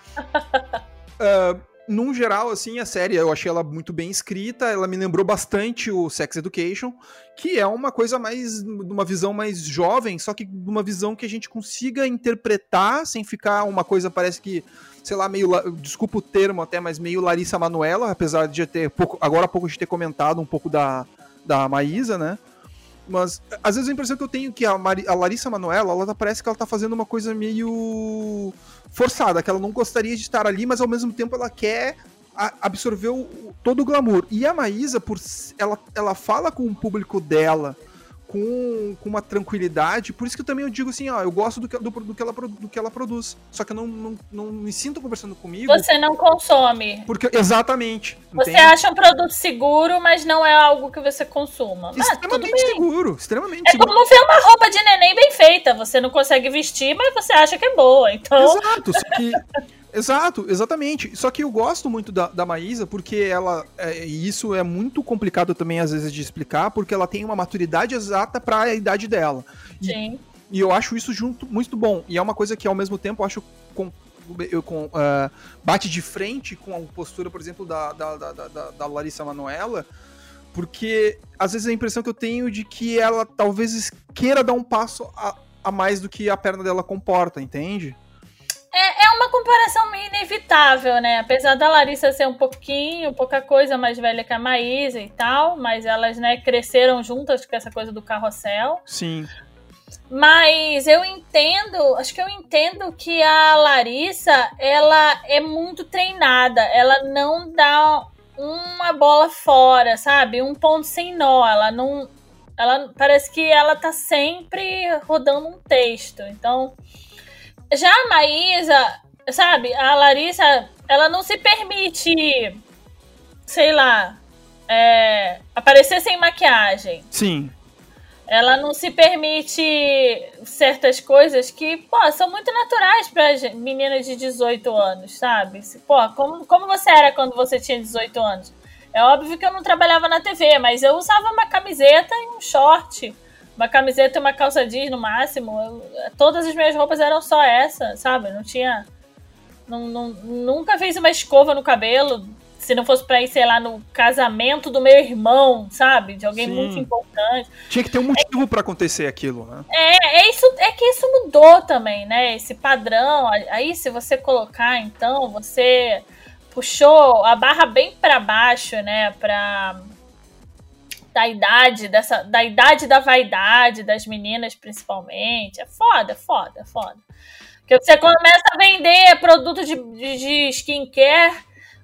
uh, num geral, assim, a série eu achei ela muito bem escrita. Ela me lembrou bastante o Sex Education, que é uma coisa mais. uma visão mais jovem, só que uma visão que a gente consiga interpretar sem ficar uma coisa, parece que. Sei lá, meio. Desculpa o termo até, mas meio Larissa Manuela, apesar de ter. Pouco, agora há pouco a gente ter comentado um pouco da, da Maísa, né? Mas às vezes a impressão que eu tenho é que a, Mari, a Larissa Manoela, ela tá, parece que ela tá fazendo uma coisa meio forçada, que ela não gostaria de estar ali, mas ao mesmo tempo ela quer absorver o, todo o glamour. E a Maísa, por, ela, ela fala com o público dela com, com uma tranquilidade, por isso que eu também eu digo assim, ó, eu gosto do que, do, do que, ela, do que ela produz. Só que eu não, não, não me sinto conversando comigo. Você não consome. Porque, exatamente. Você entende? acha um produto seguro, mas não é algo que você consuma. Mas extremamente seguro, extremamente é seguro. É como ver uma roupa de neném bem feita. Você não consegue vestir, mas você acha que é boa. Então... Exato, só que Exato, exatamente. Só que eu gosto muito da, da Maísa porque ela. É, e isso é muito complicado também, às vezes, de explicar, porque ela tem uma maturidade exata para a idade dela. E, Sim. E eu acho isso junto muito bom. E é uma coisa que, ao mesmo tempo, eu acho com, eu, com, uh, bate de frente com a postura, por exemplo, da, da, da, da, da Larissa Manoela. Porque às vezes a impressão que eu tenho de que ela talvez queira dar um passo a, a mais do que a perna dela comporta, entende? É, é uma comparação inevitável, né? Apesar da Larissa ser um pouquinho, pouca coisa mais velha que a Maísa e tal, mas elas, né, cresceram juntas com essa coisa do carrossel. Sim. Mas eu entendo, acho que eu entendo que a Larissa, ela é muito treinada, ela não dá uma bola fora, sabe? Um ponto sem nó, ela não ela parece que ela tá sempre rodando um texto. Então, já a Maísa, sabe, a Larissa, ela não se permite, sei lá, é, aparecer sem maquiagem. Sim. Ela não se permite certas coisas que, pô, são muito naturais para meninas de 18 anos, sabe? Pô, como, como você era quando você tinha 18 anos? É óbvio que eu não trabalhava na TV, mas eu usava uma camiseta e um short uma camiseta e uma calça jeans no máximo. Eu, todas as minhas roupas eram só essa, sabe? Não tinha. Não, não, nunca fiz uma escova no cabelo. Se não fosse pra ir, sei lá, no casamento do meu irmão, sabe? De alguém Sim. muito importante. Tinha que ter um motivo é, para acontecer aquilo, né? É, é, isso, é que isso mudou também, né? Esse padrão. Aí, se você colocar, então, você puxou a barra bem para baixo, né? Pra da idade, dessa, da idade da vaidade das meninas, principalmente. É foda, foda, foda. Porque você começa a vender produto de, de, de skincare.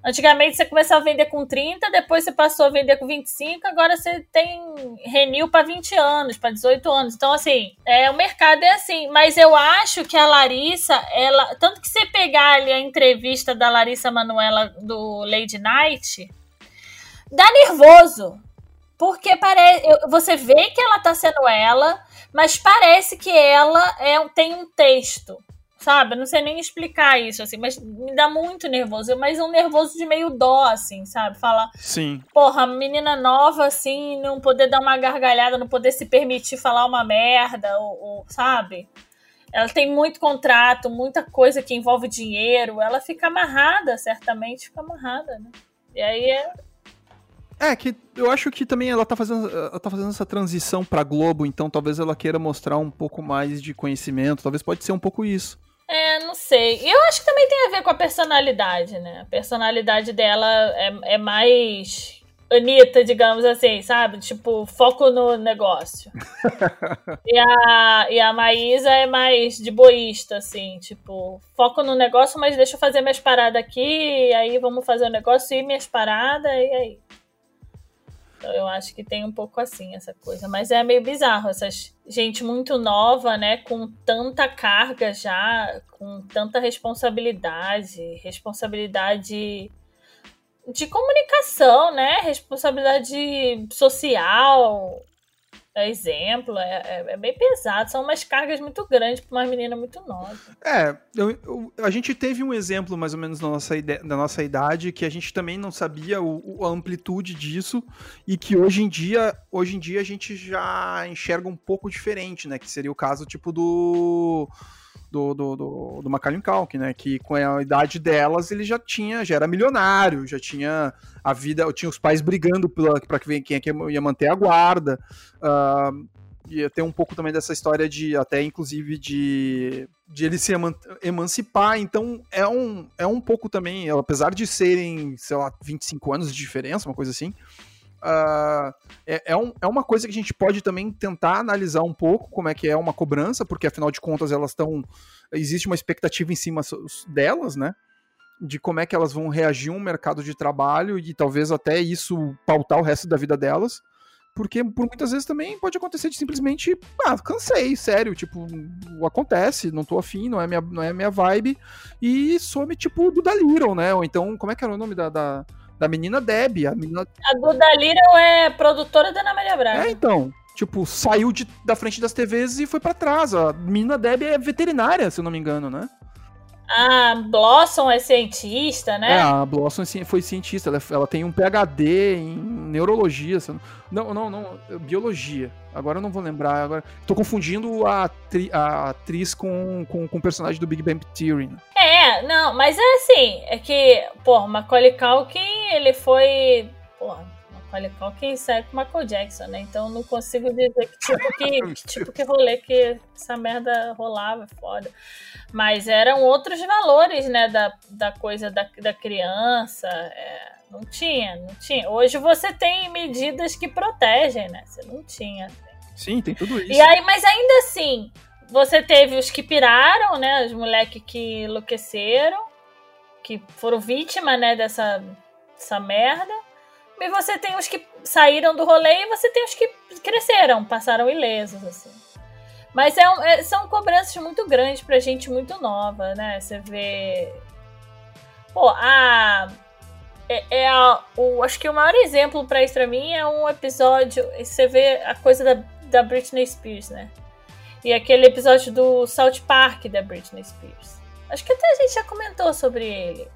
Antigamente você começava a vender com 30, depois você passou a vender com 25, agora você tem renil para 20 anos, para 18 anos. Então, assim, é, o mercado é assim. Mas eu acho que a Larissa, ela. Tanto que você pegar ali a entrevista da Larissa Manuela do Lady Night, dá nervoso. Porque parece, você vê que ela tá sendo ela, mas parece que ela é, tem um texto, sabe? não sei nem explicar isso, assim, mas me dá muito nervoso. Mas um nervoso de meio dó, assim, sabe? Falar. Sim. Porra, menina nova, assim, não poder dar uma gargalhada, não poder se permitir falar uma merda, ou, ou sabe? Ela tem muito contrato, muita coisa que envolve dinheiro. Ela fica amarrada, certamente fica amarrada, né? E aí é é, que eu acho que também ela tá fazendo, ela tá fazendo essa transição pra Globo, então talvez ela queira mostrar um pouco mais de conhecimento, talvez pode ser um pouco isso. É, não sei. Eu acho que também tem a ver com a personalidade, né? A personalidade dela é, é mais Anitta, digamos assim, sabe? Tipo, foco no negócio. e, a, e a Maísa é mais de boísta, assim, tipo, foco no negócio, mas deixa eu fazer minhas paradas aqui, aí vamos fazer o negócio e minhas paradas, e aí. Então eu acho que tem um pouco assim essa coisa. Mas é meio bizarro, essa gente muito nova, né? Com tanta carga já, com tanta responsabilidade, responsabilidade de comunicação, né? Responsabilidade social, exemplo, é, é, é, bem pesado. São umas cargas muito grandes para uma menina muito nova. É, eu, eu, a gente teve um exemplo mais ou menos na nossa, ideia, na nossa idade que a gente também não sabia o, a amplitude disso e que hoje em dia, hoje em dia a gente já enxerga um pouco diferente, né? Que seria o caso tipo do do, do, do, do Macaulay Culkin, né? Que com a idade delas ele já tinha, já era milionário, já tinha a vida, tinha os pais brigando para quem é que ia manter a guarda. Uh, ia ter um pouco também dessa história de, até inclusive, de, de ele se emancipar. Então é um, é um pouco também, apesar de serem, sei lá, 25 anos de diferença, uma coisa assim. Uh, é, é, um, é, uma coisa que a gente pode também tentar analisar um pouco como é que é uma cobrança, porque afinal de contas elas estão. Existe uma expectativa em cima delas, né? De como é que elas vão reagir a um mercado de trabalho e talvez até isso pautar o resto da vida delas. Porque por muitas vezes também pode acontecer de simplesmente, ah, cansei, sério, tipo, acontece, não tô afim, não é minha, não é minha vibe, e some tipo do da né? Ou então, como é que era o nome da, da Da menina Deb. A, menina... a Duda Little é produtora da Ana Maria Braga. É, então. Tipo, saiu de, da frente das TVs e foi para trás. A menina Deb é veterinária, se eu não me engano, né? A Blossom é cientista, né? É, a Blossom foi cientista. Ela, ela tem um PhD em neurologia. Não, não, não. Biologia. Agora eu não vou lembrar. Agora, tô confundindo a, atri, a atriz com, com, com o personagem do Big Bang Theory. Né? É, não, mas é assim. É que, pô, Macaulay Culkin, ele foi. Porra, Macaulay Culkin sai com Michael Jackson, né? Então não consigo dizer que tipo que, que tipo que rolê que essa merda rolava, foda. Mas eram outros valores, né, da, da coisa da, da criança. É, não tinha, não tinha. Hoje você tem medidas que protegem, né? Você não tinha. Sim, tem tudo isso. E aí, mas ainda assim, você teve os que piraram, né? Os moleques que enlouqueceram, que foram vítima, né, dessa, dessa merda. E você tem os que saíram do rolê e você tem os que cresceram, passaram ilesos, assim. Mas é, é, são cobranças muito grandes pra gente muito nova, né? Você vê. Pô, a. É, é a, o, acho que o maior exemplo para isso pra mim é um episódio. Você vê a coisa da, da Britney Spears, né? E aquele episódio do South Park da Britney Spears. Acho que até a gente já comentou sobre ele.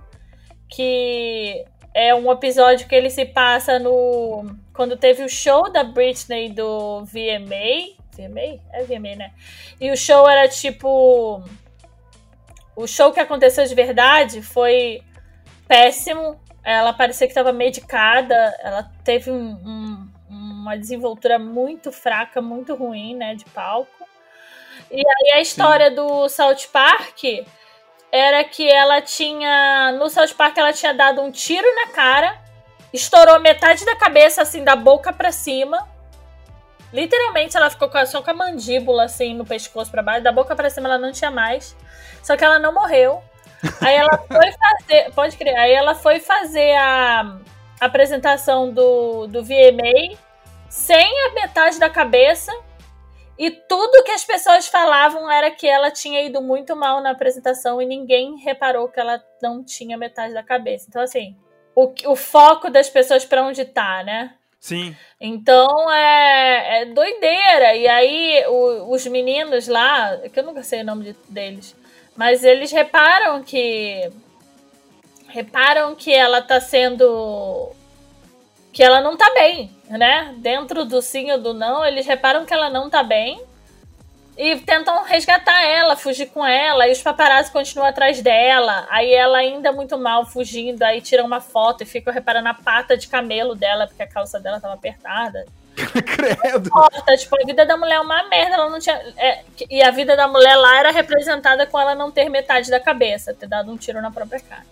Que é um episódio que ele se passa no. Quando teve o show da Britney do VMA. VMA? É VMA, né? E o show era tipo. O show que aconteceu de verdade foi péssimo. Ela parecia que estava medicada. Ela teve um, um, uma desenvoltura muito fraca, muito ruim, né? De palco. E aí a história Sim. do South Park era que ela tinha. No South Park, ela tinha dado um tiro na cara, estourou metade da cabeça, assim, da boca para cima. Literalmente, ela ficou só com a mandíbula, assim, no pescoço para baixo. Da boca para cima, ela não tinha mais. Só que ela não morreu. Aí ela foi fazer. Pode crer. Aí ela foi fazer a apresentação do, do VMA sem a metade da cabeça e tudo que as pessoas falavam era que ela tinha ido muito mal na apresentação e ninguém reparou que ela não tinha metade da cabeça. Então, assim, o, o foco das pessoas para onde tá, né? Sim. Então é, é doideira. E aí o, os meninos lá, que eu nunca sei o nome de, deles, mas eles reparam que. Reparam que ela tá sendo que ela não tá bem, né? Dentro do sim ou do não, eles reparam que ela não tá bem e tentam resgatar ela, fugir com ela, e os paparazzi continuam atrás dela. Aí ela ainda muito mal fugindo, aí tiram uma foto e ficam reparando a pata de camelo dela, porque a calça dela tava apertada. Credo. Importa, tipo, a vida da mulher é uma merda, ela não tinha. É, e a vida da mulher lá era representada com ela não ter metade da cabeça, ter dado um tiro na própria cara.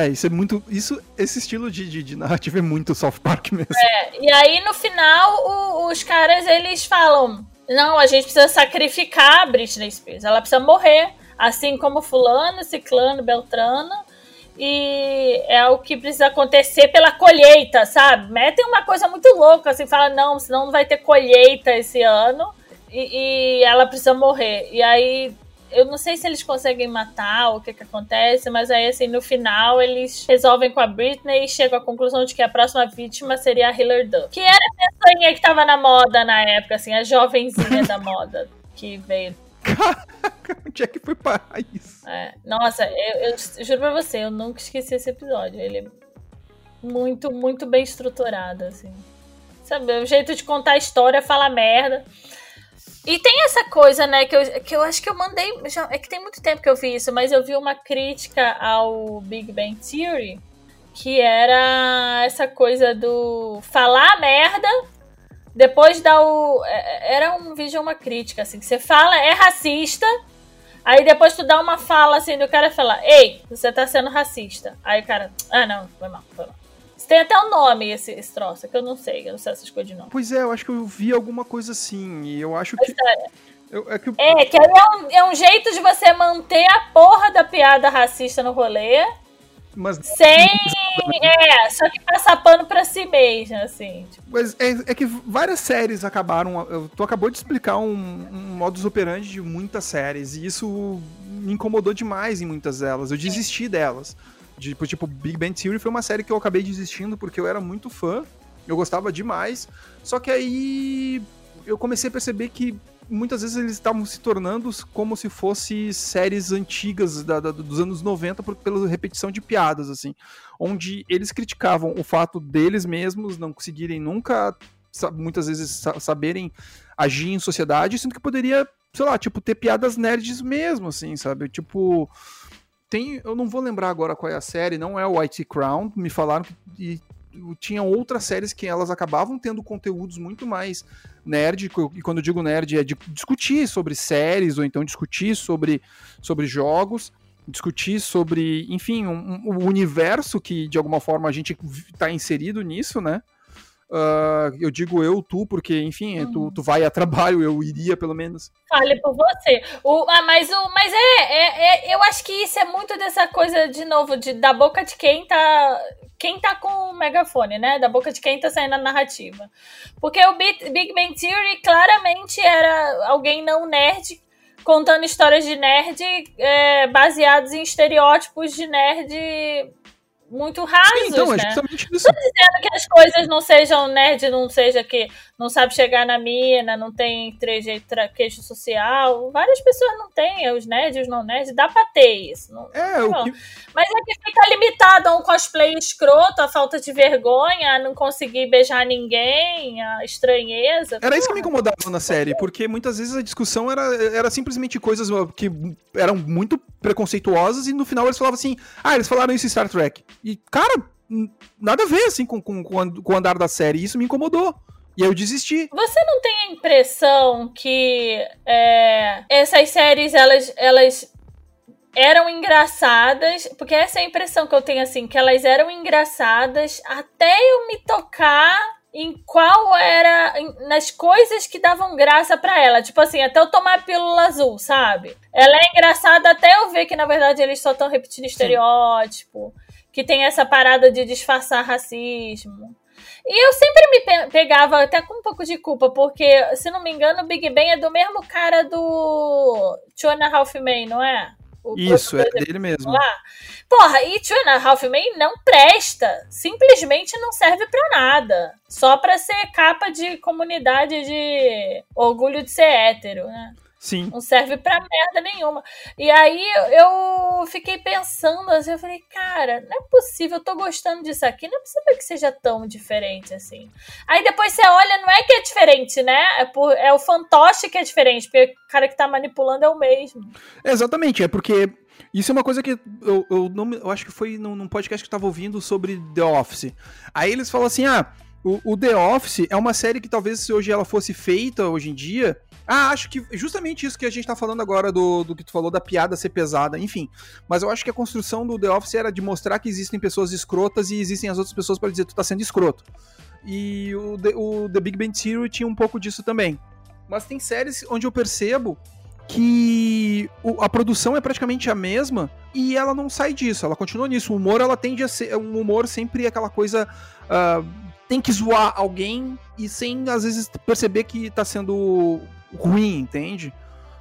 É, isso é muito. Isso, esse estilo de, de, de narrativa é muito South Park mesmo. É, e aí no final o, os caras eles falam: não, a gente precisa sacrificar a Britney Spears, ela precisa morrer, assim como Fulano, Ciclano, Beltrano. E é o que precisa acontecer pela colheita, sabe? Metem uma coisa muito louca, assim, fala, não, senão não vai ter colheita esse ano. E, e ela precisa morrer. E aí eu não sei se eles conseguem matar ou o que que acontece, mas aí, assim, no final eles resolvem com a Britney e chegam à conclusão de que a próxima vítima seria a Hilary Duff. Que era a pessoa que tava na moda na época, assim, a jovenzinha da moda que veio. Caraca, onde é que foi parar isso? É, nossa, eu, eu, juro pra você, eu nunca esqueci esse episódio. Ele é muito, muito bem estruturado, assim. Sabe, o jeito de contar a história, fala merda. E tem essa coisa, né, que eu, que eu acho que eu mandei. Já, é que tem muito tempo que eu vi isso, mas eu vi uma crítica ao Big Bang Theory, que era essa coisa do falar merda, depois dar o. É, era um vídeo, uma crítica, assim, que você fala, é racista, aí depois tu dá uma fala assim do cara falar, ei, você tá sendo racista. Aí o cara, ah, não, foi mal, foi mal. Tem até um nome esse, esse troço, que eu não sei, eu não sei essas coisas de nome. Pois é, eu acho que eu vi alguma coisa assim, e eu acho que. É. Eu, é, que, é, que é um, é um jeito de você manter a porra da piada racista no rolê. Mas... Sem. É, só que passar pano pra si mesmo, assim. Tipo. Mas é, é, que várias séries acabaram. Tu acabou de explicar um, um modus operandi de muitas séries, e isso me incomodou demais em muitas delas. Eu desisti delas. Tipo, tipo, Big Bang Theory foi uma série que eu acabei desistindo porque eu era muito fã. Eu gostava demais. Só que aí eu comecei a perceber que muitas vezes eles estavam se tornando como se fossem séries antigas da, da, dos anos 90 por, pela repetição de piadas, assim. Onde eles criticavam o fato deles mesmos não conseguirem nunca, muitas vezes, saberem agir em sociedade, sendo que poderia, sei lá, tipo, ter piadas nerds mesmo, assim, sabe? Tipo. Tem, eu não vou lembrar agora qual é a série, não é o IT Crown, me falaram que tinha outras séries que elas acabavam tendo conteúdos muito mais nerd, e quando eu digo nerd é de discutir sobre séries, ou então discutir sobre, sobre jogos, discutir sobre, enfim, o um, um, universo que de alguma forma a gente está inserido nisso, né? Uh, eu digo eu, tu, porque, enfim, uhum. tu, tu vai a trabalho, eu iria pelo menos. Fale por você. O, ah, mas o, mas é, é, é, eu acho que isso é muito dessa coisa, de novo, de, da boca de quem tá. Quem tá com o megafone, né? Da boca de quem tá saindo a narrativa. Porque o Big, Big Bang Theory claramente era alguém não nerd contando histórias de nerd é, baseados em estereótipos de nerd muito rasos, Sim, então, é né? É justamente isso. Tô dizendo que as coisas não sejam nerd, não seja que não sabe chegar na mina, não tem queijo social. Várias pessoas não têm, os nerds os não nerds, dá pra ter isso. Não, é, não. O que... Mas é que fica limitado a um cosplay escroto, a falta de vergonha, a não conseguir beijar ninguém, a estranheza. Era isso que me incomodava na série, porque muitas vezes a discussão era, era simplesmente coisas que eram muito preconceituosas e no final eles falavam assim, ah, eles falaram isso em Star Trek. E, cara, nada a ver, assim, com, com, com o andar da série. E isso me incomodou. E eu desisti. Você não tem a impressão que é, essas séries, elas, elas eram engraçadas, porque essa é a impressão que eu tenho, assim, que elas eram engraçadas até eu me tocar em qual era nas coisas que davam graça para ela, tipo assim, até eu tomar a pílula azul, sabe? Ela é engraçada até eu ver que na verdade eles só estão repetindo estereótipo, Sim. que tem essa parada de disfarçar racismo. E eu sempre me pe pegava até com um pouco de culpa, porque, se não me engano, o Big Bang é do mesmo cara do Two and a Half Men, não é? O Isso, é dele mesmo. Lá. Porra, e Two and a Half Men não presta. Simplesmente não serve para nada. Só pra ser capa de comunidade de orgulho de ser hétero, né? Sim. Não serve pra merda nenhuma. E aí eu fiquei pensando assim, eu falei, cara, não é possível, eu tô gostando disso aqui, não é possível que seja tão diferente assim. Aí depois você olha, não é que é diferente, né? É, por, é o fantoche que é diferente, porque o cara que tá manipulando é o mesmo. exatamente, é porque isso é uma coisa que eu, eu, não, eu acho que foi num, num podcast que eu tava ouvindo sobre The Office. Aí eles falam assim, ah, o, o The Office é uma série que talvez se hoje ela fosse feita hoje em dia ah, acho que justamente isso que a gente tá falando agora do, do que tu falou da piada ser pesada, enfim. Mas eu acho que a construção do The Office era de mostrar que existem pessoas escrotas e existem as outras pessoas para dizer tu tá sendo escroto. E o o The Big Bang Theory tinha um pouco disso também. Mas tem séries onde eu percebo que a produção é praticamente a mesma e ela não sai disso, ela continua nisso. O humor, ela tende a ser. Um humor sempre aquela coisa. Uh, tem que zoar alguém e sem, às vezes, perceber que tá sendo ruim, entende?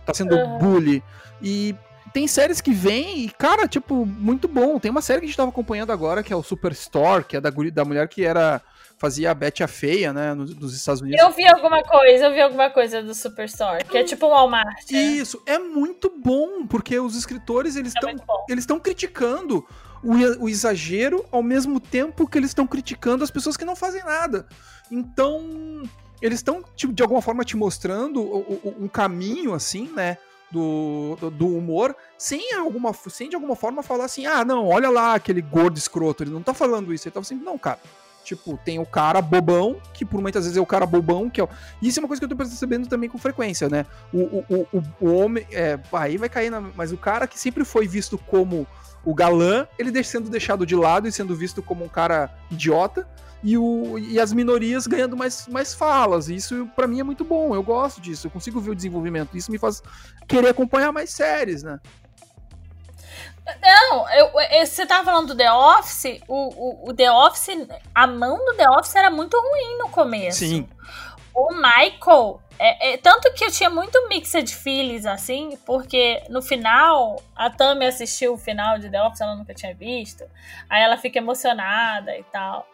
Tá sendo uhum. bully. E tem séries que vêm e, cara, tipo, muito bom. Tem uma série que a gente tava acompanhando agora, que é o Superstore, que é da, da mulher que era. Fazia a Betty a Feia, né? Nos, nos Estados Unidos. Eu vi alguma coisa, eu vi alguma coisa do Superstore, que é tipo um Walmart. Né? Isso, é muito bom, porque os escritores, eles estão é eles estão criticando o, o exagero ao mesmo tempo que eles estão criticando as pessoas que não fazem nada. Então, eles estão, de alguma forma, te mostrando um caminho, assim, né? Do, do, do, humor, sem alguma, sem de alguma forma falar assim, ah, não, olha lá aquele gordo escroto, ele não tá falando isso, ele tá assim, não, cara. Tipo, tem o cara bobão, que por muitas vezes é o cara bobão, que é o... Isso é uma coisa que eu tô percebendo também com frequência, né? O, o, o, o homem. É, aí vai cair na. Mas o cara que sempre foi visto como o galã, ele sendo deixado de lado e sendo visto como um cara idiota e, o, e as minorias ganhando mais, mais falas. Isso para mim é muito bom, eu gosto disso, eu consigo ver o desenvolvimento. Isso me faz querer acompanhar mais séries, né? Não, eu, eu, você tava falando do The Office, o, o, o, The Office, a mão do The Office era muito ruim no começo. Sim. O Michael. É, é, tanto que eu tinha muito mixed feelings, assim, porque no final, a Tami assistiu o final de The Office, ela nunca tinha visto. Aí ela fica emocionada e tal.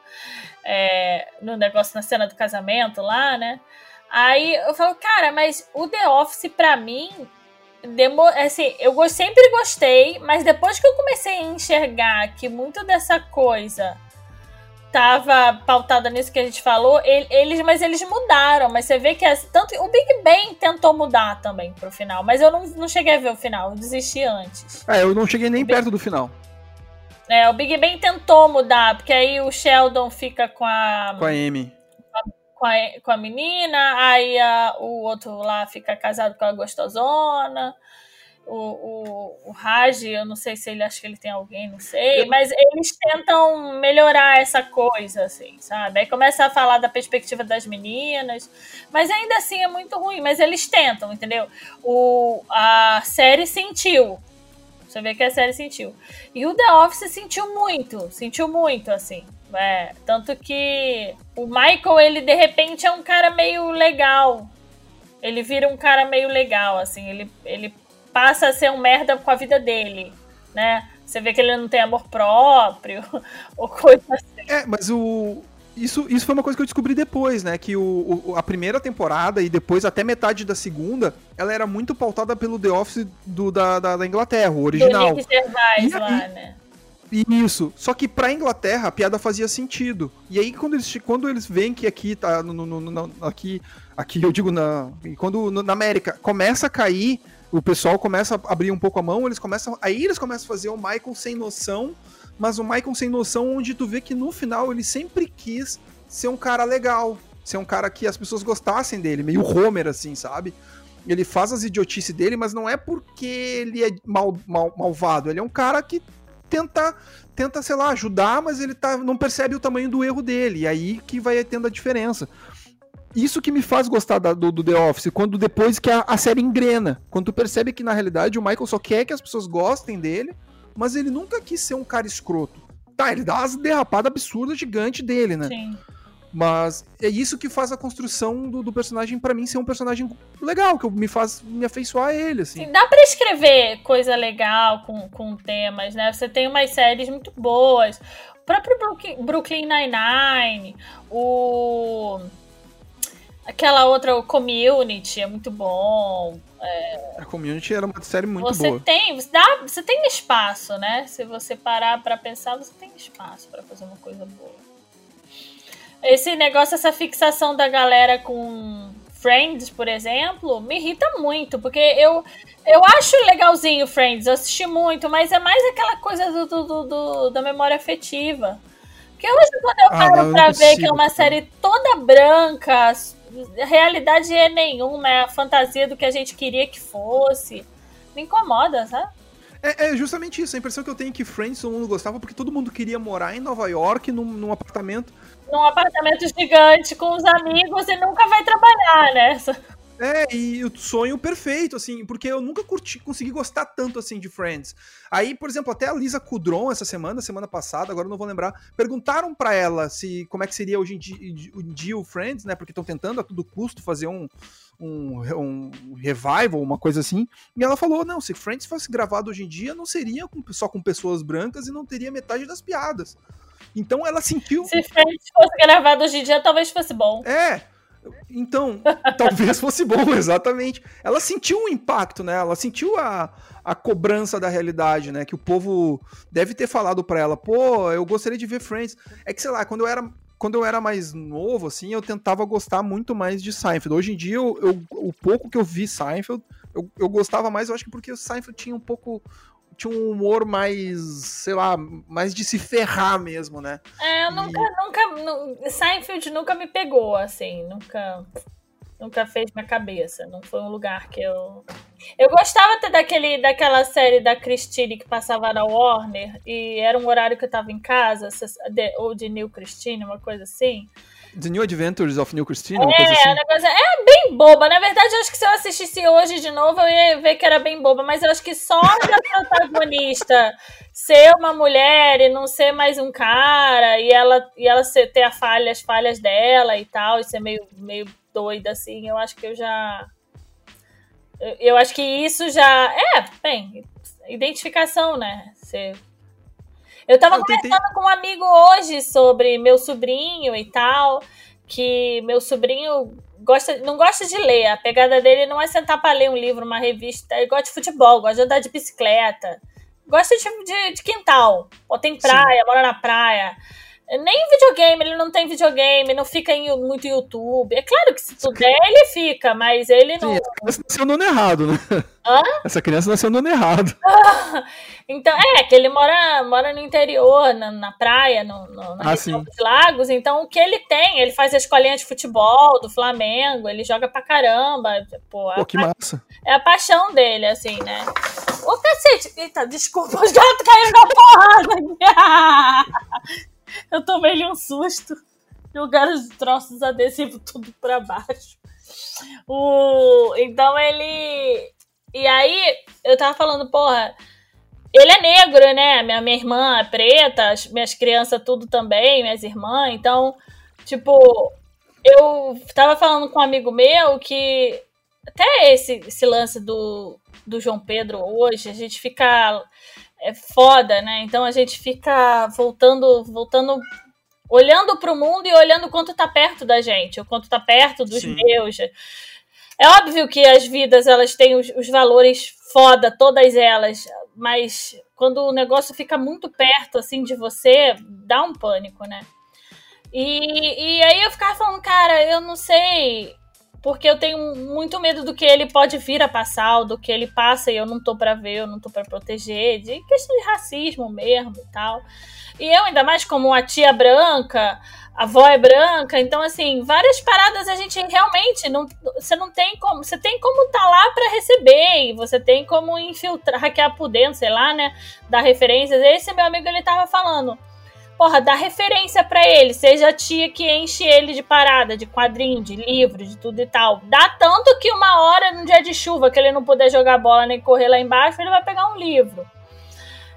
É, no negócio, na cena do casamento lá, né? Aí eu falo, cara, mas o The Office, pra mim, demo, assim, eu sempre gostei, mas depois que eu comecei a enxergar que muito dessa coisa tava pautada nisso que a gente falou, eles, mas eles mudaram. Mas você vê que as, tanto o Big Bang tentou mudar também pro final, mas eu não, não cheguei a ver o final, eu desisti antes. É, eu não cheguei nem perto do final. É, o Big Bang tentou mudar, porque aí o Sheldon fica com a. Com a Amy. Com a, com a menina, aí a, o outro lá fica casado com a gostosona o, o, o Raj, eu não sei se ele acha que ele tem alguém, não sei, mas eles tentam melhorar essa coisa, assim, sabe? Aí começa a falar da perspectiva das meninas, mas ainda assim é muito ruim, mas eles tentam, entendeu? O, a série sentiu. Você vê que a série sentiu. E o The Office sentiu muito, sentiu muito, assim. É, tanto que o Michael, ele de repente é um cara meio legal. Ele vira um cara meio legal, assim. Ele, ele passa a ser um merda com a vida dele, né? Você vê que ele não tem amor próprio, ou coisa assim. É, mas o. Isso, isso foi uma coisa que eu descobri depois, né? Que o, o, a primeira temporada e depois até metade da segunda, ela era muito pautada pelo The Office do, da, da, da Inglaterra, o original. Do Nick Gervais e, lá, e, né? Isso. Só que pra Inglaterra a piada fazia sentido. E aí quando eles, quando eles veem que aqui tá. No, no, no, aqui, aqui eu digo na. Quando na América começa a cair o pessoal começa a abrir um pouco a mão, eles começam. Aí eles começam a fazer o Michael sem noção, mas o Michael sem noção, onde tu vê que no final ele sempre quis ser um cara legal, ser um cara que as pessoas gostassem dele, meio Homer, assim, sabe? Ele faz as idiotices dele, mas não é porque ele é mal, mal, malvado, ele é um cara que tenta, tenta, sei lá, ajudar, mas ele tá, não percebe o tamanho do erro dele, e aí que vai tendo a diferença isso que me faz gostar da, do, do, The Office, quando depois que a, a, série engrena. Quando tu percebe que, na realidade, o Michael só quer que as pessoas gostem dele, mas ele nunca quis ser um cara escroto. Tá, ele dá as derrapadas absurdas gigantes dele, né? Sim. Mas é isso que faz a construção do, do personagem, para mim, ser um personagem legal, que me faz me afeiçoar a ele, assim. Sim, dá pra escrever coisa legal com, com temas, né? Você tem umas séries muito boas. O próprio Brooklyn Nine-Nine, o Aquela outra, o Community, é muito bom. É... A Community era uma série muito você boa. Tem, você, dá, você tem espaço, né? Se você parar para pensar, você tem espaço para fazer uma coisa boa. Esse negócio, essa fixação da galera com Friends, por exemplo, me irrita muito, porque eu, eu acho legalzinho Friends, eu assisti muito, mas é mais aquela coisa do, do, do da memória afetiva. Porque hoje, quando eu ah, paro ah, pra ver que é uma série toda branca, realidade é nenhuma, é a fantasia do que a gente queria que fosse. Me incomoda, sabe? É, é, justamente isso. A impressão que eu tenho é que Friends todo mundo gostava porque todo mundo queria morar em Nova York num, num apartamento. Num apartamento gigante com os amigos e nunca vai trabalhar, né? É, e o sonho perfeito, assim, porque eu nunca curti, consegui gostar tanto assim de Friends. Aí, por exemplo, até a Lisa Kudron essa semana, semana passada, agora não vou lembrar, perguntaram para ela se como é que seria hoje em dia, o dia o Friends, né? Porque estão tentando a todo custo fazer um, um, um, revival, uma coisa assim. E ela falou: não, se Friends fosse gravado hoje em dia, não seria com, só com pessoas brancas e não teria metade das piadas. Então ela sentiu. Se Friends fosse gravado hoje em dia, talvez fosse bom. É, então, talvez fosse bom, exatamente. Ela sentiu o impacto, né? Ela sentiu a, a cobrança da realidade, né? Que o povo deve ter falado para ela, pô, eu gostaria de ver Friends. É que, sei lá, quando eu era, quando eu era mais novo, assim, eu tentava gostar muito mais de Seinfeld. Hoje em dia, eu, eu o pouco que eu vi Seinfeld, eu, eu gostava mais, eu acho que porque o Seinfeld tinha um pouco tinha um humor mais, sei lá, mais de se ferrar mesmo, né? É, eu e... nunca, nunca. Seinfeld nunca me pegou, assim, nunca. Nunca fez minha cabeça. Não foi um lugar que eu. Eu gostava até daquele, daquela série da Christine que passava na Warner, e era um horário que eu tava em casa, ou de New Christine, uma coisa assim. The New Adventures of New Christine? É, assim. é bem boba. Na verdade, eu acho que se eu assistisse hoje de novo, eu ia ver que era bem boba. Mas eu acho que só a protagonista ser uma mulher e não ser mais um cara, e ela, e ela ser, ter a falha, as falhas dela e tal, e ser meio, meio doida, assim, eu acho que eu já. Eu, eu acho que isso já. É, bem, identificação, né? Você eu tava eu conversando tentei... com um amigo hoje sobre meu sobrinho e tal, que meu sobrinho gosta, não gosta de ler. A pegada dele não é sentar para ler um livro, uma revista. Ele gosta de futebol, gosta de andar de bicicleta, gosta de, de, de quintal. Ou tem praia, Sim. mora na praia. Nem videogame, ele não tem videogame, não fica em, muito YouTube. É claro que se puder, ele fica, mas ele não. Sim, essa criança nasceu no ano errado, né? Hã? Essa criança nasceu no ano errado. então, é, que ele mora, mora no interior, na, na praia, no, no, na ah, região dos lagos. Então, o que ele tem? Ele faz a escolinha de futebol do Flamengo, ele joga pra caramba. Pô, Pô que massa. É a paixão dele, assim, né? Ô, cacete! Eita, desculpa, os gatos caíram na porrada! Eu tomei-lhe um susto. Jogaram os troços adesivos tudo pra baixo. O... Então ele. E aí, eu tava falando, porra, ele é negro, né? Minha, minha irmã é preta, as minhas crianças tudo também, minhas irmãs. Então, tipo, eu tava falando com um amigo meu que até esse, esse lance do, do João Pedro hoje, a gente fica é foda, né? Então a gente fica voltando, voltando, olhando para o mundo e olhando quanto tá perto da gente, o quanto tá perto dos Sim. meus. É óbvio que as vidas elas têm os, os valores foda, todas elas, mas quando o negócio fica muito perto assim de você, dá um pânico, né? E, e aí eu ficava falando, cara, eu não sei porque eu tenho muito medo do que ele pode vir a passar, do que ele passa e eu não tô para ver, eu não tô para proteger, de questão de racismo mesmo e tal. E eu, ainda mais como a tia branca, a avó é branca, então assim, várias paradas a gente realmente não, você não tem como, você tem como tá lá para receber, e você tem como infiltrar, hackear por dentro, sei lá, né, dar referências. Esse meu amigo ele tava falando, porra, dá referência para ele, seja a tia que enche ele de parada, de quadrinho, de livro, de tudo e tal. Dá tanto que uma hora, num dia de chuva, que ele não puder jogar bola nem correr lá embaixo, ele vai pegar um livro.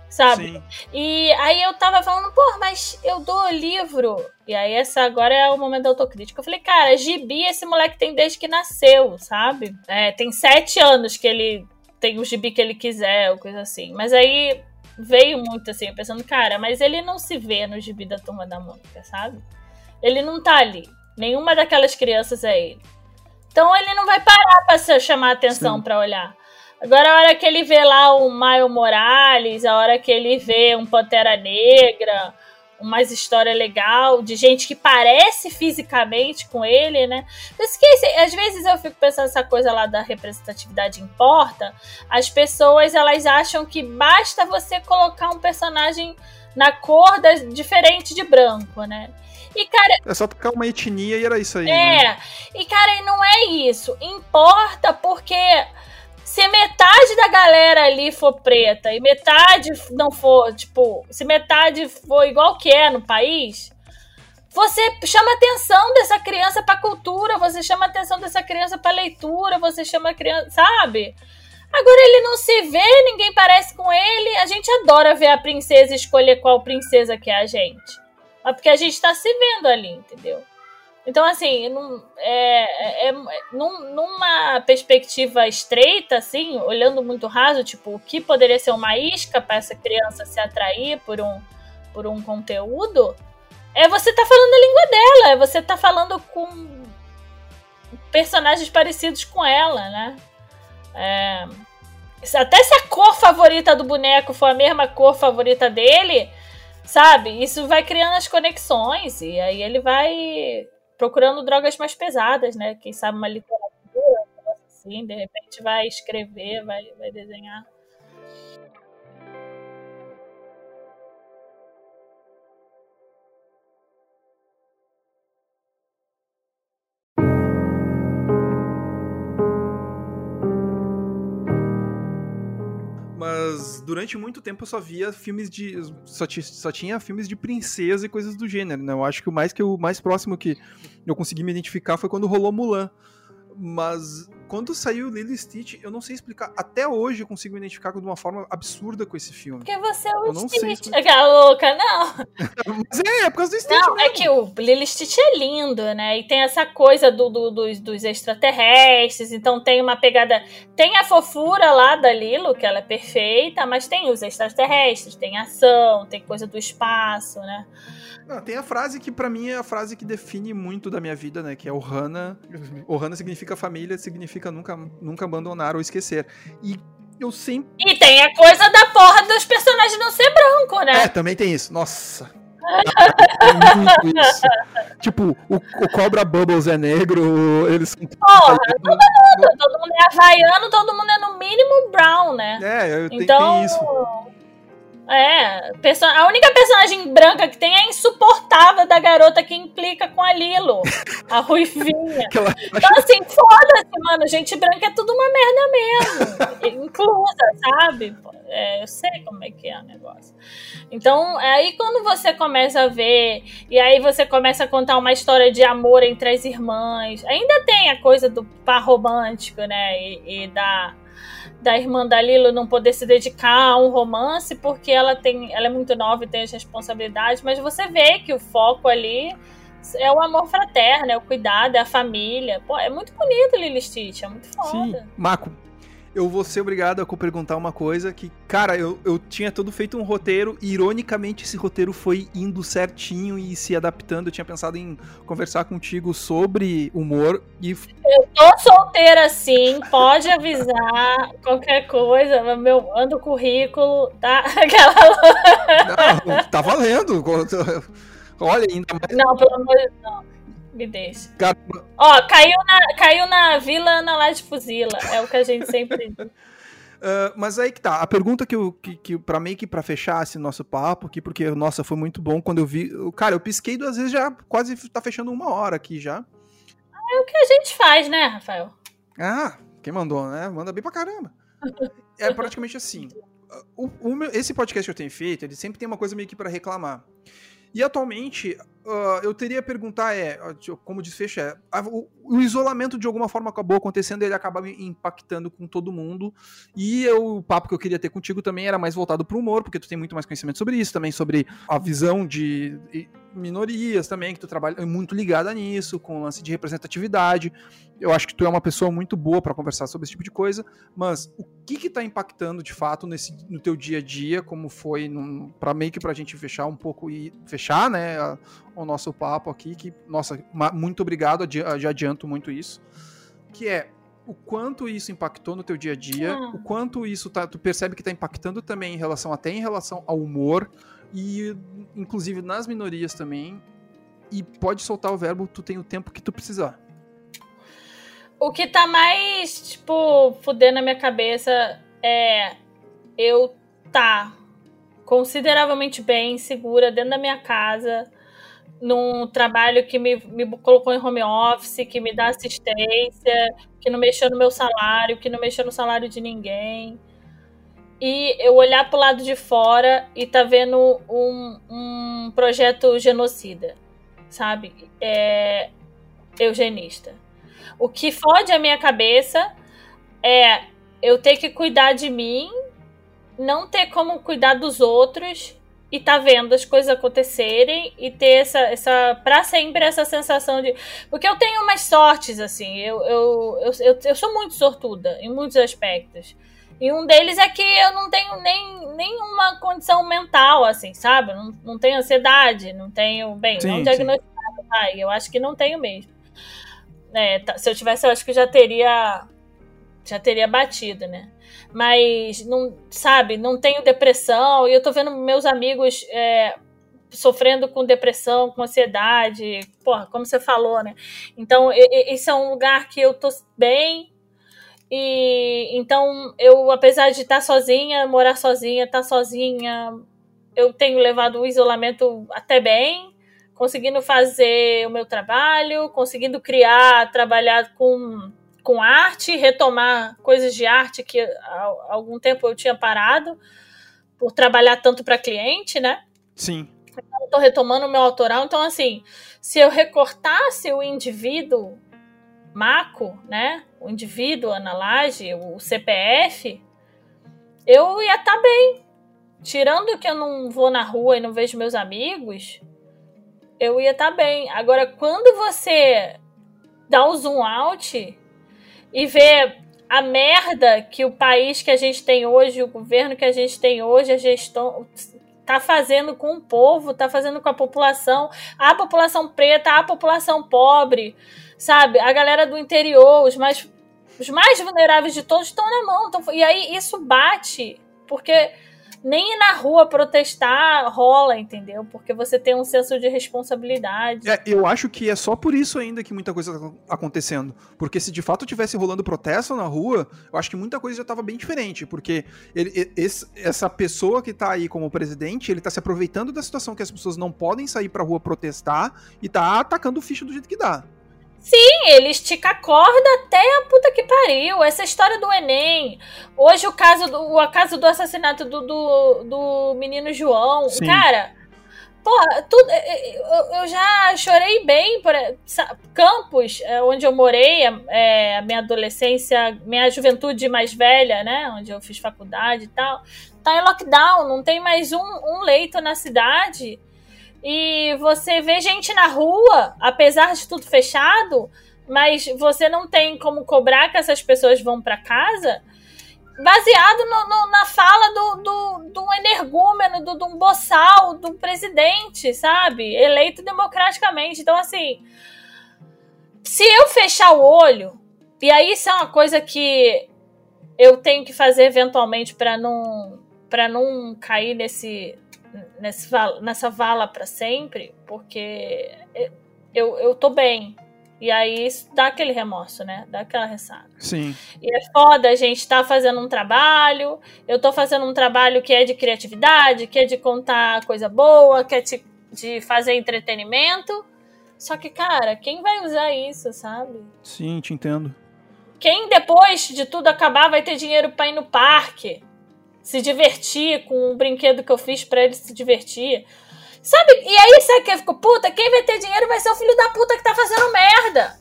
Sabe? Sim. E aí eu tava falando, porra, mas eu dou livro. E aí essa agora é o momento da autocrítica. Eu falei, cara, gibi esse moleque tem desde que nasceu, sabe? É, tem sete anos que ele tem o gibi que ele quiser, ou coisa assim. Mas aí veio muito assim, pensando, cara, mas ele não se vê no gibi da turma da Mônica, sabe? Ele não tá ali. Nenhuma daquelas crianças é ele. Então ele não vai parar pra chamar atenção para olhar. Agora, a hora que ele vê lá o Maio Morales, a hora que ele vê um Pantera Negra, umas história legal de gente que parece fisicamente com ele, né? Mas às vezes eu fico pensando essa coisa lá da representatividade importa. As pessoas elas acham que basta você colocar um personagem na cor da, diferente de branco, né? E, cara. É só tocar uma etnia e era isso aí. É. Né? E, cara, não é isso. Importa porque se metade da galera ali for preta e metade não for, tipo, se metade for igual que é no país, você chama atenção dessa criança para cultura, você chama atenção dessa criança para leitura, você chama a criança, sabe? Agora ele não se vê, ninguém parece com ele. A gente adora ver a princesa escolher qual princesa que é a gente. Mas porque a gente tá se vendo ali, entendeu? Então, assim, num, é, é, é, num, numa perspectiva estreita, assim, olhando muito raso, tipo, o que poderia ser uma isca para essa criança se atrair por um, por um conteúdo, é você tá falando a língua dela, é você tá falando com personagens parecidos com ela, né? É, até se a cor favorita do boneco for a mesma cor favorita dele, sabe? Isso vai criando as conexões e aí ele vai procurando drogas mais pesadas, né? Quem sabe uma literatura, assim, de repente vai escrever, vai, vai desenhar. Mas durante muito tempo eu só via filmes de. Só, só tinha filmes de princesa e coisas do gênero, né? Eu acho que o mais que o mais próximo que eu consegui me identificar foi quando rolou Mulan. Mas quando saiu Lilo Stitch, eu não sei explicar. Até hoje eu consigo me identificar de uma forma absurda com esse filme. Porque você é o Eu não Stitch. Aquela louca, não. Mas é, é por causa do Stitch Não, é mesmo. que o Lilo Stitch é lindo, né? E tem essa coisa do, do- dos, dos extraterrestres, então tem uma pegada. Tem a fofura lá da Lilo, que ela é perfeita, mas tem os extraterrestres, tem ação, tem coisa do espaço, né? Não, tem a frase que pra mim é a frase que define muito da minha vida, né? Que é o Hana. O Hana significa família, significa nunca, nunca abandonar ou esquecer. E eu sempre. E tem a coisa da porra dos personagens não ser branco, né? É, também tem isso. Nossa. É muito isso. Tipo, o, o Cobra Bubbles é negro, eles são. Porra, todo mundo é havaiano, todo mundo é no mínimo brown, né? É, eu, Então, tem isso. É, a única personagem branca que tem é a insuportável da garota que implica com a Lilo, a Ruivinha. Aquela- Então, assim, foda-se, mano. Gente branca é tudo uma merda mesmo. Inclusa, sabe? É, eu sei como é que é o negócio. Então, é aí quando você começa a ver, e aí você começa a contar uma história de amor entre as irmãs. Ainda tem a coisa do par romântico, né? E, e da, da irmã da Lilo não poder se dedicar a um romance porque ela tem ela é muito nova e tem as responsabilidades, mas você vê que o foco ali é o amor fraterno, é o cuidado, é a família. Pô, é muito bonito Lilo Stitch, é muito foda. Sim, Marco, eu vou ser obrigado a perguntar uma coisa que, cara, eu, eu tinha todo feito um roteiro e, ironicamente, esse roteiro foi indo certinho e se adaptando. Eu tinha pensado em conversar contigo sobre humor e Tô solteira sim, pode avisar qualquer coisa, meu, manda o currículo, tá? Aquela Não, tá valendo. Olha, ainda mais. Não, pelo amor de Deus, não. Me deixa. Ó, caiu na, caiu na Vila Ana lá de Fuzila. É o que a gente sempre diz. ah, mas aí que tá. A pergunta que eu. Que, que, pra meio que pra fechar esse nosso papo aqui, porque, nossa, foi muito bom quando eu vi. Cara, eu pisquei duas vezes já, quase tá fechando uma hora aqui já. É o que a gente faz, né, Rafael? Ah, quem mandou, né? Manda bem pra caramba. É praticamente assim. O, o meu- esse podcast que eu tenho feito, ele sempre tem uma coisa meio que pra reclamar. E atualmente, ah, eu teria a perguntar é, ah, como desfecho é, a- o, o isolamento de alguma forma acabou acontecendo, ele acaba impactando com todo mundo. E eu- o papo que eu queria ter contigo também era mais voltado pro humor, porque tu tem muito mais conhecimento sobre isso, também sobre a visão de minorias também, que tu trabalha muito ligada nisso, com o lance de representatividade. Eu acho que tu é uma pessoa muito boa pra conversar sobre esse tipo de coisa, mas o que que tá impactando de fato nesse, no teu dia a dia, como foi pra meio que pra gente fechar um pouco e fechar, né, a- o nosso papo aqui, que, nossa, muito obrigado, adi- já adianto muito isso, que é o quanto isso impactou no teu dia a dia, Ah. o quanto isso tá, tu percebe que tá impactando também em relação, até em relação ao humor, e inclusive nas minorias também, e pode soltar o verbo, tu tem o tempo que tu precisar. O que tá mais, tipo, fudendo a minha cabeça é eu tá consideravelmente bem, segura, dentro da minha casa, num trabalho que me, me colocou em home office, que me dá assistência, que não mexeu no meu salário, que não mexeu no salário de ninguém. E eu olhar pro lado de fora e tá vendo um, um projeto genocida, sabe? É, eugenista. O que fode a minha cabeça é eu ter que cuidar de mim, não ter como cuidar dos outros e tá vendo as coisas acontecerem e ter essa, essa para sempre essa sensação de. Porque eu tenho umas sortes, assim, eu, eu, eu, eu, eu sou muito sortuda em muitos aspectos. E um deles é que eu não tenho nem nenhuma condição mental, assim, sabe? Não, não tenho ansiedade, não tenho. Bem, Sim, não diagnosticado, vai. Eu acho que não tenho mesmo. É, tá- se eu tivesse, eu acho que já teria. Já teria batido, né? Mas, não, sabe, não tenho depressão. E eu tô vendo meus amigos é, sofrendo com depressão, com ansiedade. Porra, como você falou, né? Então, esse é um lugar que eu tô bem. E então, eu, apesar de estar sozinha, morar sozinha, estar sozinha, eu tenho levado o isolamento até bem, conseguindo fazer o meu trabalho, conseguindo criar, trabalhar com, com arte, retomar coisas de arte que há algum tempo eu tinha parado, por trabalhar tanto para cliente, né? Sim. Estou retomando o meu autoral. Então, assim, se eu recortasse o indivíduo Maco, né? O indivíduo, Ana Laje, o CPF, eu ia estar tá bem. Tirando que eu não vou na rua e não vejo meus amigos, eu ia estar tá bem. Agora, quando você dá o zoom out e vê a merda que o país que a gente tem hoje, o governo que a gente tem hoje, a gestão tá fazendo com o povo, tá fazendo com a população, a população preta, a população pobre, sabe? A galera do interior, os mais, os mais vulneráveis de todos estão na mão. Então, e aí isso bate, porque nem ir na rua protestar rola, entendeu? Porque você tem um senso de responsabilidade. É, eu acho que é só por isso ainda que muita coisa tá acontecendo. Porque se de fato tivesse rolando protesto na rua, eu acho que muita coisa já estava bem diferente. Porque ele, esse, essa pessoa que está aí como presidente, ele está se aproveitando da situação que as pessoas não podem sair pra rua protestar e está atacando o ficha do jeito que dá. Sim, ele estica a corda até a puta que pariu. Essa história do Enem. Hoje o caso do, o caso do assassinato do, do, do menino João. Sim. Cara, porra, tudo, eu, eu, já chorei bem por Campos, é, onde eu morei, é, a minha adolescência, minha juventude mais velha, né? Onde eu fiz faculdade e tal. Tá em lockdown, não tem mais um, um leito na cidade e você vê gente na rua, apesar de tudo fechado, mas você não tem como cobrar que essas pessoas vão para casa, baseado no, no, na fala do, do, do energúmeno, do, do boçal, do presidente, sabe? Eleito democraticamente. Então, assim, se eu fechar o olho, e aí isso é uma coisa que eu tenho que fazer eventualmente para não, para não cair nesse nesse, nessa vala para sempre, porque eu, eu tô bem. E aí isso dá aquele remorso, né? Dá aquela ressaca. Sim. E é foda a gente tá fazendo um trabalho. Eu tô fazendo um trabalho que é de criatividade, que é de contar coisa boa, que é de, de fazer entretenimento. Só que, cara, quem vai usar isso, sabe? Sim, te entendo. Quem depois de tudo acabar vai ter dinheiro para ir no parque? Se divertir com o brinquedo que eu fiz para ele se divertir. Sabe? E aí, sabe que eu fico, puta, quem vai ter dinheiro vai ser o filho da puta que tá fazendo merda.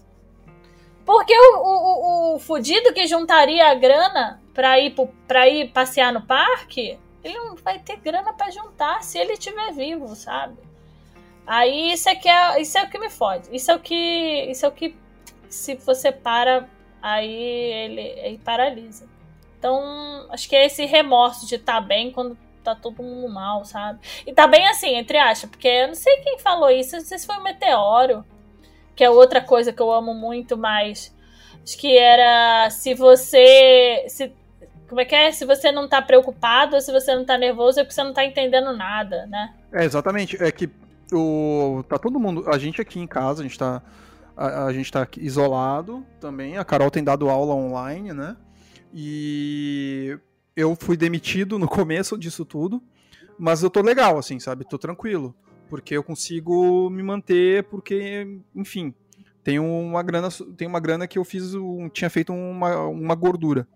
Porque o, o, o, o fudido que juntaria a grana pra ir, pra ir passear no parque, ele não vai ter grana para juntar se ele estiver vivo, sabe? Aí isso é que é, isso é o que me fode. Isso é o que, isso é o que se você para, aí ele, ele paralisa. Então, acho que é esse remorso de estar tá bem quando tá todo mundo mal, sabe? E tá bem assim, entre aspas, porque eu não sei quem falou isso, não sei se foi o Meteoro, que é outra coisa que eu amo muito, mas acho que era se você. Se, como é que é? Se você não tá preocupado ou se você não tá nervoso é porque você não tá entendendo nada, né? É, exatamente. É que o, tá todo mundo. A gente aqui em casa, a gente tá. A, a gente tá isolado também. A Carol tem dado aula online, né? E eu fui demitido no começo disso tudo, mas eu tô legal, assim, sabe? Tô tranquilo, porque eu consigo me manter, porque, enfim, tem uma grana, tem uma grana que eu fiz, um, tinha feito uma, uma gordura.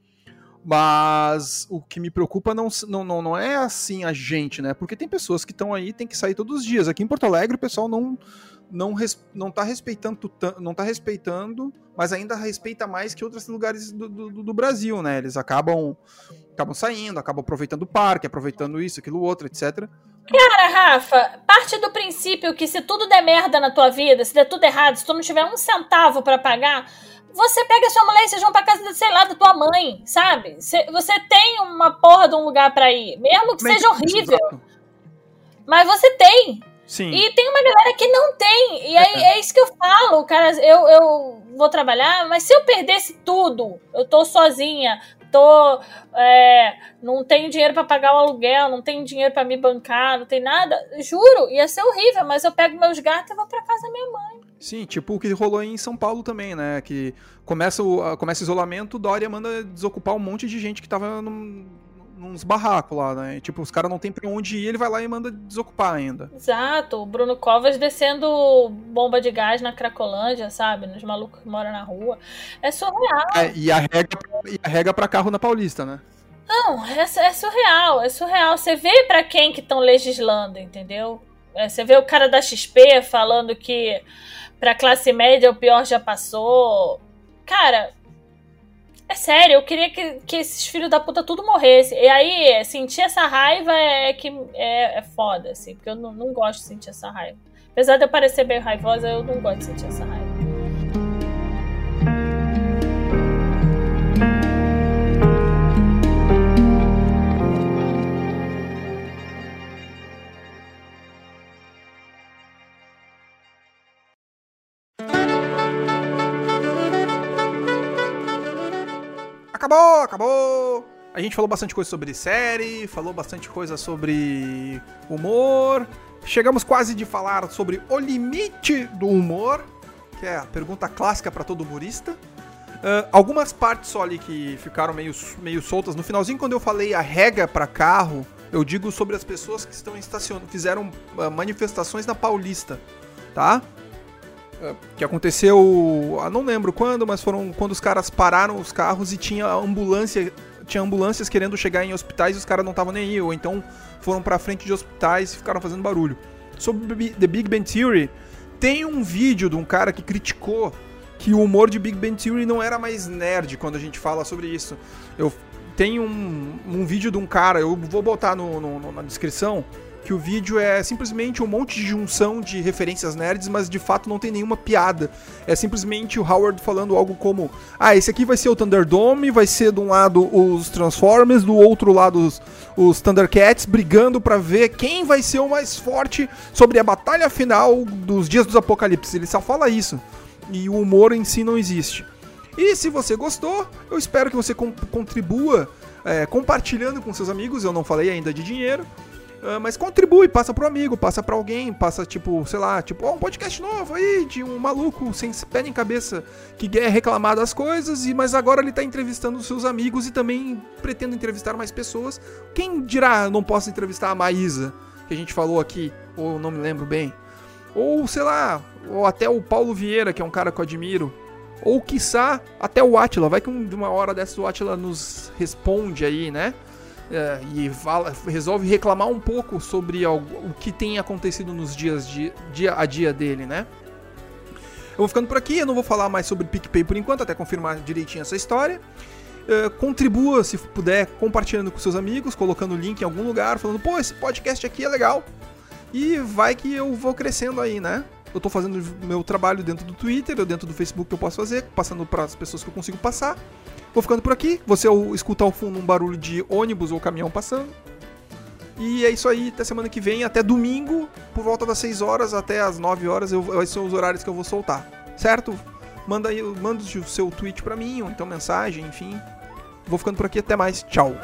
Mas o que me preocupa não, não, não é assim a gente, né? Porque tem pessoas que estão aí, tem que sair todos os dias. Aqui em Porto Alegre o pessoal não não, res, não tá respeitando não tá respeitando, mas ainda respeita mais que outros lugares do, do, do, Brasil, né? Eles acabam acabam saindo, acabam aproveitando o parque, aproveitando isso, aquilo outro, etc. Cara, Rafa, parte do princípio que se tudo der merda na tua vida, se der tudo errado, se tu não tiver um centavo para pagar, você pega a sua mulher e vocês vão pra casa, sei lá, da tua mãe, sabe? Você tem uma porra de um lugar para ir, mesmo que seja horrível. Mas você tem. Sim. E tem uma galera que não tem. E aí é, é isso que eu falo, cara. Eu, eu vou trabalhar, mas se eu perdesse tudo, eu tô sozinha, tô. É, não tenho dinheiro para pagar o aluguel, não tenho dinheiro para me bancar, não tem nada. Juro, ia ser horrível, mas eu pego meus gatos e vou pra casa da minha mãe. Sim, tipo o que rolou em São Paulo também, né? Que começa o, começa o isolamento, Dória manda desocupar um monte de gente que tava no, nos barracos lá, né? E, tipo, os caras não tem pra onde ir, ele vai lá e manda desocupar ainda. Exato, o Bruno Covas descendo bomba de gás na Cracolândia, sabe? Nos malucos que moram na rua. É surreal. É, e arrega, e arrega pra carro na Paulista, né? Não, é, é surreal, é surreal. Você vê para quem que estão legislando, entendeu? É, você vê o cara da XP falando que pra classe média o pior já passou. cara, é sério, eu queria que, que esses filhos da puta tudo morressem. E aí, sentir essa raiva é que é, é foda, assim, porque eu não, não gosto de sentir essa raiva. Apesar de eu parecer bem raivosa, eu não gosto de sentir essa raiva. Acabou, acabou. A gente falou bastante coisa sobre série, falou bastante coisa sobre humor. Chegamos quase de falar sobre o limite do humor, que é a pergunta clássica para todo humorista. Uh, algumas partes só ali que ficaram meio, meio soltas. No finalzinho, quando eu falei a regra para carro, eu digo sobre as pessoas que estão estacionando, fizeram uh, manifestações na Paulista, tá? Que aconteceu, ah, não lembro quando, mas foram quando os caras pararam os carros e tinha ambulância, tinha ambulâncias querendo chegar em hospitais e os caras não estavam nem aí, ou então foram para frente de hospitais e ficaram fazendo barulho. Sobre The Big Bang Theory, tem um vídeo de um cara que criticou que o humor de Big Bang Theory não era mais nerd quando a gente fala sobre isso. Eu tenho um, um vídeo de um cara, eu vou botar no, no, na descrição, que o vídeo é simplesmente um monte de junção de referências nerds, mas de fato não tem nenhuma piada. É simplesmente o Howard falando algo como: Ah, esse aqui vai ser o Thunderdome, vai ser de um lado os Transformers, do outro lado os, os Thundercats, brigando para ver quem vai ser o mais forte sobre a batalha final dos Dias dos Apocalipse. Ele só fala isso. E o humor em si não existe. E se você gostou, eu espero que você contribua é, compartilhando com seus amigos. Eu não falei ainda de dinheiro. Uh, mas contribui, passa pro amigo, passa pra alguém, passa tipo, sei lá, tipo, ó, um podcast novo aí de um maluco sem pé nem cabeça que quer reclamar das coisas, e mas agora ele tá entrevistando os seus amigos e também pretende entrevistar mais pessoas. Quem dirá não posso entrevistar a Maísa, que a gente falou aqui, ou não me lembro bem. Ou, sei lá, ou até o Paulo Vieira, que é um cara que eu admiro. Ou, quiçá, até o Atila. Vai que uma hora dessa o Atila nos responde aí, né? É, e fala, resolve reclamar um pouco sobre algo, o que tem acontecido nos dias de, dia a dia dele, né? Eu vou ficando por aqui, eu não vou falar mais sobre PicPay por enquanto, até confirmar direitinho essa história. Uh, contribua, se puder, compartilhando com seus amigos, colocando o link em algum lugar, falando, pô, esse podcast aqui é legal. E vai que eu vou crescendo aí, né? Eu tô fazendo meu trabalho dentro do Twitter, ou dentro do Facebook que eu posso fazer, passando para as pessoas que eu consigo passar. Vou ficando por aqui. Você escuta ao fundo um barulho de ônibus ou caminhão passando. E é isso aí, até semana que vem, até domingo, por volta das 6 horas até as 9 horas, eu, vai ser os horários que eu vou soltar. Certo? Manda aí, manda o seu tweet pra mim, ou então mensagem, enfim. Vou ficando por aqui, até mais. Tchau.